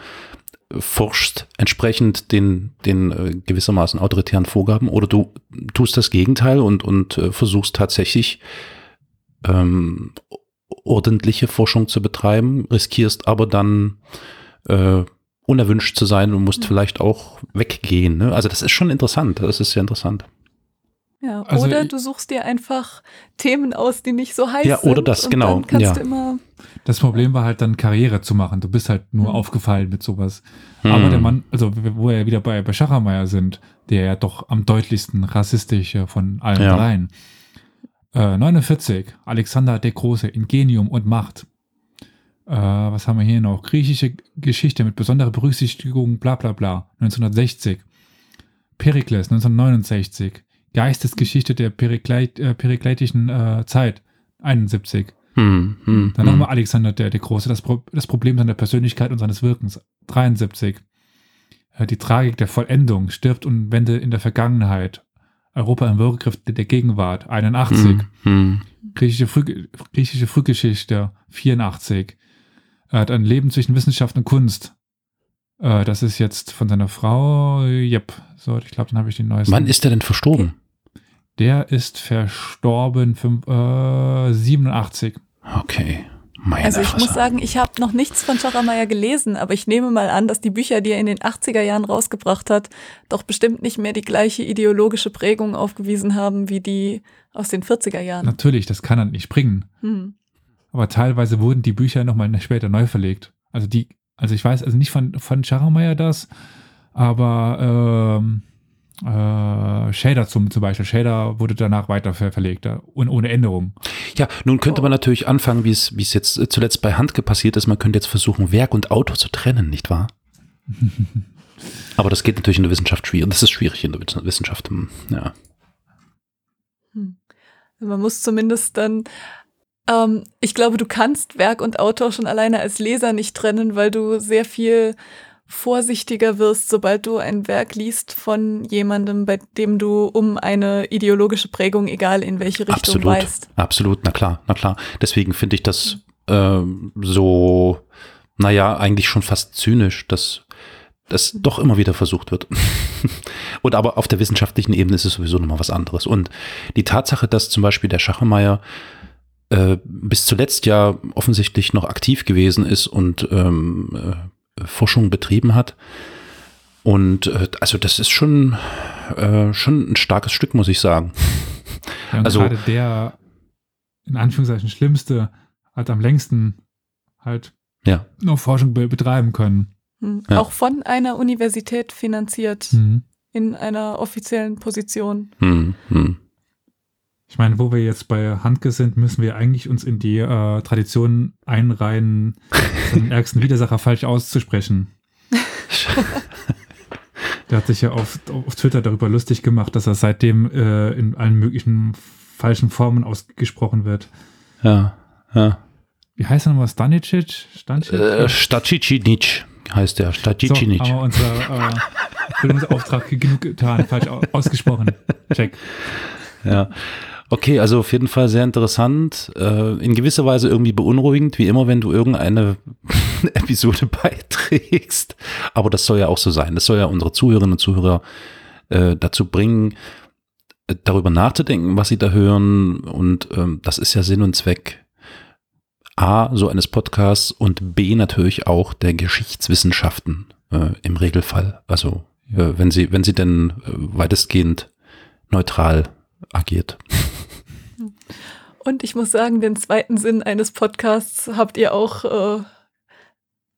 forschst entsprechend den, den äh, gewissermaßen autoritären Vorgaben oder du tust das Gegenteil und, und äh, versuchst tatsächlich ähm, ordentliche Forschung zu betreiben, riskierst aber dann äh, unerwünscht zu sein und musst vielleicht auch weggehen. Ne? Also das ist schon interessant, das ist sehr interessant. Ja, Also oder du suchst dir einfach Themen aus, die nicht so heiß Ja, sind. oder das, und genau, Dann kannst ja. du immer. Das Problem war halt dann Karriere zu machen. Du bist halt nur Mhm. aufgefallen mit sowas. Hm. Aber der Mann, also wo wir wieder bei, bei Schachermeier sind, der ja doch am deutlichsten rassistisch äh, von allen Ja. dreien. Äh, 49, Alexander der Große, Ingenium und Macht. Äh, was haben wir hier noch? Griechische Geschichte mit besonderer Berücksichtigung, bla bla bla. 1960. Perikles, 1969. Geistesgeschichte der Perikleit, äh, perikleitischen äh, Zeit, 71. Hm, hm, Dann hm. nochmal Alexander der, der Große, das, Pro das Problem seiner Persönlichkeit und seines Wirkens. 73. Äh, Die Tragik der Vollendung stirbt und Wende in der Vergangenheit. Europa im Würgegriff der Gegenwart. 81. Hm, hm. Griechische, Früh griechische Frühgeschichte. 84. Äh, dann Leben zwischen Wissenschaft und Kunst. Äh, das ist jetzt von seiner Frau. Yep. So, ich glaube, dann habe ich den neuesten. Wann ist der denn verstorben? Der ist verstorben fünf, äh, 87. Okay. Meine Also ich Fresse. muss sagen, ich habe noch nichts von Schachermeier gelesen, aber ich nehme mal an, dass die Bücher, die er in den 80er Jahren rausgebracht hat, doch bestimmt nicht mehr die gleiche ideologische Prägung aufgewiesen haben wie die aus den 40er Jahren. Natürlich, das kann er nicht bringen. Hm. Aber teilweise wurden die Bücher nochmal später neu verlegt. Also die, also ich weiß, also nicht von, von Scharmeier das, aber ähm, äh, Shader zum, zum Beispiel. Shader wurde danach weiter ver verlegt und ohne Änderung. Ja, nun könnte Oh. man natürlich anfangen, wie es, wie es jetzt äh, zuletzt bei Handke passiert ist. Man könnte jetzt versuchen, Werk und Autor zu trennen, nicht wahr? Aber das geht natürlich in der Wissenschaft schwierig. Das ist schwierig in der Wiss- Wissenschaft. hm, Ja. Hm. Man muss zumindest dann, ähm, ich glaube, du kannst Werk und Autor schon alleine als Leser nicht trennen, weil du sehr viel vorsichtiger wirst, sobald du ein Werk liest von jemandem, bei dem du um eine ideologische Prägung, egal in welche Richtung, Absolut. weißt. Absolut, na klar, na klar. Deswegen finde ich das ähm, so, naja, eigentlich schon fast zynisch, dass das doch immer wieder versucht wird. und aber auf der wissenschaftlichen Ebene ist es sowieso nochmal was anderes. Und die Tatsache, dass zum Beispiel der Schachemeier äh, bis zuletzt ja offensichtlich noch aktiv gewesen ist und ähm, äh, Forschung betrieben hat. Und äh, also das ist schon, äh, schon ein starkes Stück, muss ich sagen. Ja, also gerade der in Anführungszeichen schlimmste hat am längsten halt ja. noch Forschung be betreiben können. Mhm. Ja. Auch von einer Universität finanziert mhm. in einer offiziellen Position. Mhm. Ich meine, wo wir jetzt bei Handke sind, müssen wir eigentlich uns in die äh, Tradition einreihen, den ärgsten Widersacher falsch auszusprechen. Der hat sich ja auf, auf Twitter darüber lustig gemacht, dass er seitdem äh, in allen möglichen falschen Formen ausgesprochen wird. Ja, ja. Wie heißt er nochmal? Stanicic? Stanicic? Äh, Stacicinic heißt der. Stacicinic. So, haben wir unser äh, Bildungsauftrag genug getan, falsch ausgesprochen. Check. Ja. Okay, also auf jeden Fall sehr interessant, äh, in gewisser Weise irgendwie beunruhigend, wie immer, wenn du irgendeine Episode beiträgst. Aber das soll ja auch so sein. Das soll ja unsere Zuhörerinnen und Zuhörer äh, dazu bringen, äh, darüber nachzudenken, was sie da hören. Und ähm, das ist ja Sinn und Zweck A, so eines Podcasts und B, natürlich auch der Geschichtswissenschaften äh, im Regelfall. Also äh, wenn sie, wenn sie denn äh, weitestgehend neutral agiert. Und ich muss sagen, den zweiten Sinn eines Podcasts habt ihr auch äh,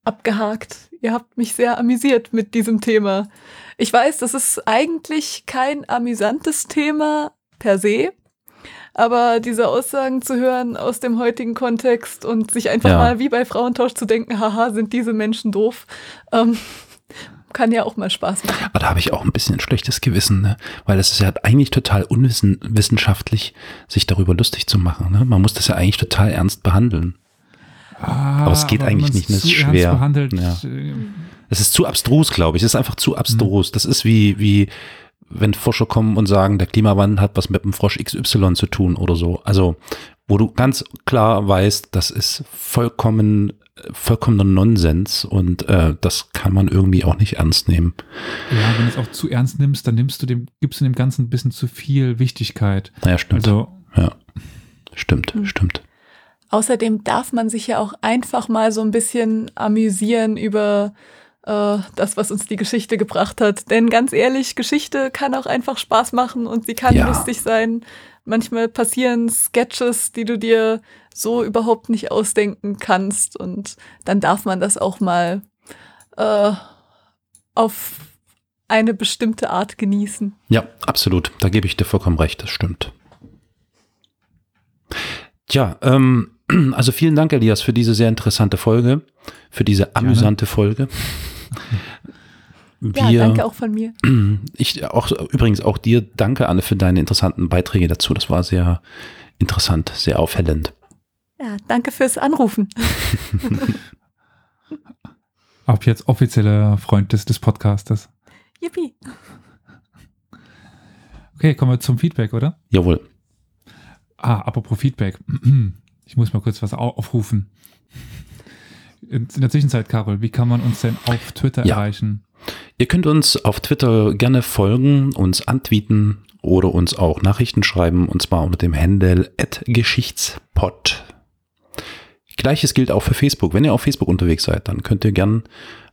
abgehakt. Ihr habt mich sehr amüsiert mit diesem Thema. Ich weiß, das ist eigentlich kein amüsantes Thema per se, aber diese Aussagen zu hören aus dem heutigen Kontext und sich einfach ja. mal wie bei Frauentausch zu denken, haha, sind diese Menschen doof, ähm, kann ja auch mal Spaß machen. Aber da habe ich auch ein bisschen ein schlechtes Gewissen, ne? weil es ist ja eigentlich total unwissenschaftlich, sich darüber lustig zu machen. Ne? Man muss das ja eigentlich total ernst behandeln. Ah, aber es geht aber eigentlich nicht, das ist schwer. Ja. Äh, es ist zu abstrus, glaube ich. Es ist einfach zu abstrus. Mhm. Das ist wie, wie, wenn Forscher kommen und sagen, der Klimawandel hat was mit dem Frosch XY zu tun oder so. Also, wo du ganz klar weißt, das ist vollkommen vollkommener Nonsens und äh, das kann man irgendwie auch nicht ernst nehmen. Ja, wenn du es auch zu ernst nimmst, dann nimmst du dem, gibst du dem Ganzen ein bisschen zu viel Wichtigkeit. Ja, stimmt. Also, ja, stimmt, mhm. stimmt. Außerdem darf man sich ja auch einfach mal so ein bisschen amüsieren über äh, das, was uns die Geschichte gebracht hat. Denn ganz ehrlich, Geschichte kann auch einfach Spaß machen und sie kann ja. lustig sein. Manchmal passieren Sketches, die du dir so überhaupt nicht ausdenken kannst. Und dann darf man das auch mal äh, auf eine bestimmte Art genießen. Ja, absolut. Da gebe ich dir vollkommen recht. Das stimmt. Ja, ähm, also vielen Dank, Elias, für diese sehr interessante Folge, für diese amüsante Gerne. Folge. Wir, ja, danke auch von mir. Ich auch übrigens auch dir danke Anne für deine interessanten Beiträge dazu. Das war sehr interessant, sehr aufhellend. Ja, danke fürs Anrufen. Ab jetzt offizieller Freund des, des Podcasters. Yippie. Okay, kommen wir zum Feedback, oder? Jawohl. Ah, apropos Feedback. Ich muss mal kurz was aufrufen. In der Zwischenzeit, Carol, wie kann man uns denn auf Twitter ja. erreichen? Ihr könnt uns auf Twitter gerne folgen, uns antweeten oder uns auch Nachrichten schreiben, und zwar unter dem Handle Geschichtspot. Gleiches gilt auch für Facebook. Wenn ihr auf Facebook unterwegs seid, dann könnt ihr gern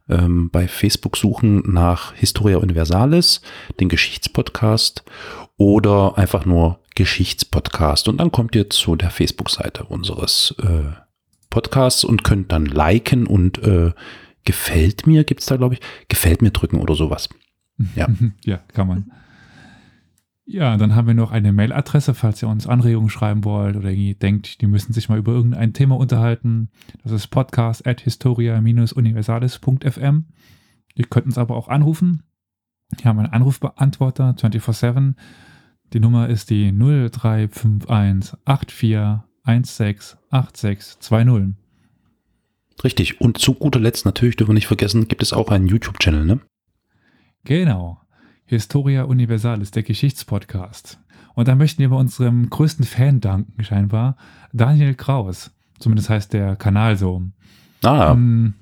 ähm, bei Facebook suchen nach Historia Universalis, den Geschichtspodcast oder einfach nur Geschichtspodcast. Und dann kommt ihr zu der Facebook-Seite unseres äh, Podcasts und könnt dann liken und äh, gefällt mir, gibt es da, glaube ich, gefällt mir drücken oder sowas. Ja. ja, kann man. Ja, dann haben wir noch eine Mailadresse, falls ihr uns Anregungen schreiben wollt oder irgendwie denkt, die müssen sich mal über irgendein Thema unterhalten. Das ist podcast at historia-universalis.fm. Ihr könnt uns aber auch anrufen. Wir haben einen Anrufbeantworter 24-7. Die Nummer ist die 0351 8416 8620. Richtig. Und zu guter Letzt natürlich dürfen wir nicht vergessen, gibt es auch einen YouTube-Channel, ne? Genau. Historia Universalis, der Geschichtspodcast. Und da möchten wir bei unserem größten Fan danken, scheinbar, Daniel Kraus. Zumindest heißt der Kanal so. Ah. Ähm,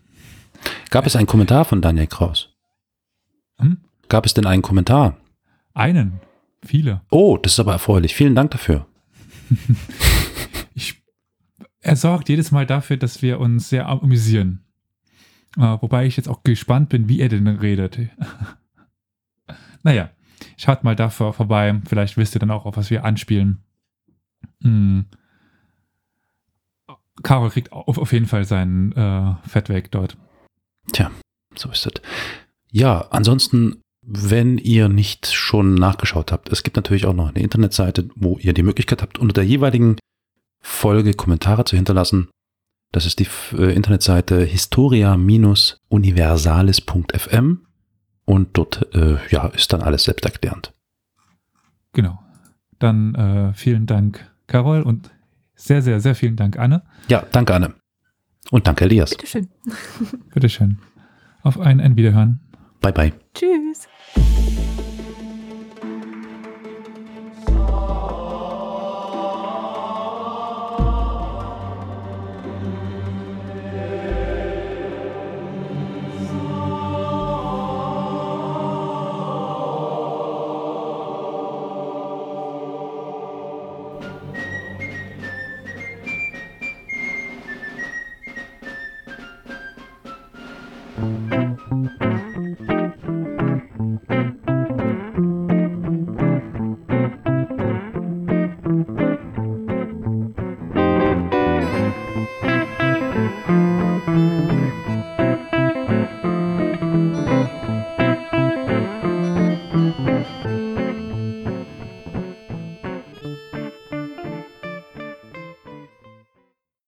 Gab es einen Kommentar von Daniel Kraus? Hm? Gab es denn einen Kommentar? Einen. Viele. Oh, das ist aber erfreulich. Vielen Dank dafür. Ich, er sorgt jedes Mal dafür, dass wir uns sehr amüsieren. Äh, wobei ich jetzt auch gespannt bin, wie er denn redet. Naja, schaut mal dafür vorbei. Vielleicht wisst ihr dann auch, auf was wir anspielen. Hm. Caro kriegt auf, auf jeden Fall sein äh, Fett weg dort. Tja, so ist es. Ja, ansonsten, wenn ihr nicht schon nachgeschaut habt, es gibt natürlich auch noch eine Internetseite, wo ihr die Möglichkeit habt, unter der jeweiligen Folge Kommentare zu hinterlassen. Das ist die äh, Internetseite historia-universalis.fm und dort äh, ja, ist dann alles selbsterklärend. Genau. Dann äh, vielen Dank, Carol, und sehr, sehr, sehr vielen Dank, Anne. Ja, danke, Anne. Und danke, Elias. Bitteschön. Bitteschön. Auf ein, ein Wiederhören. Bye, bye. Tschüss.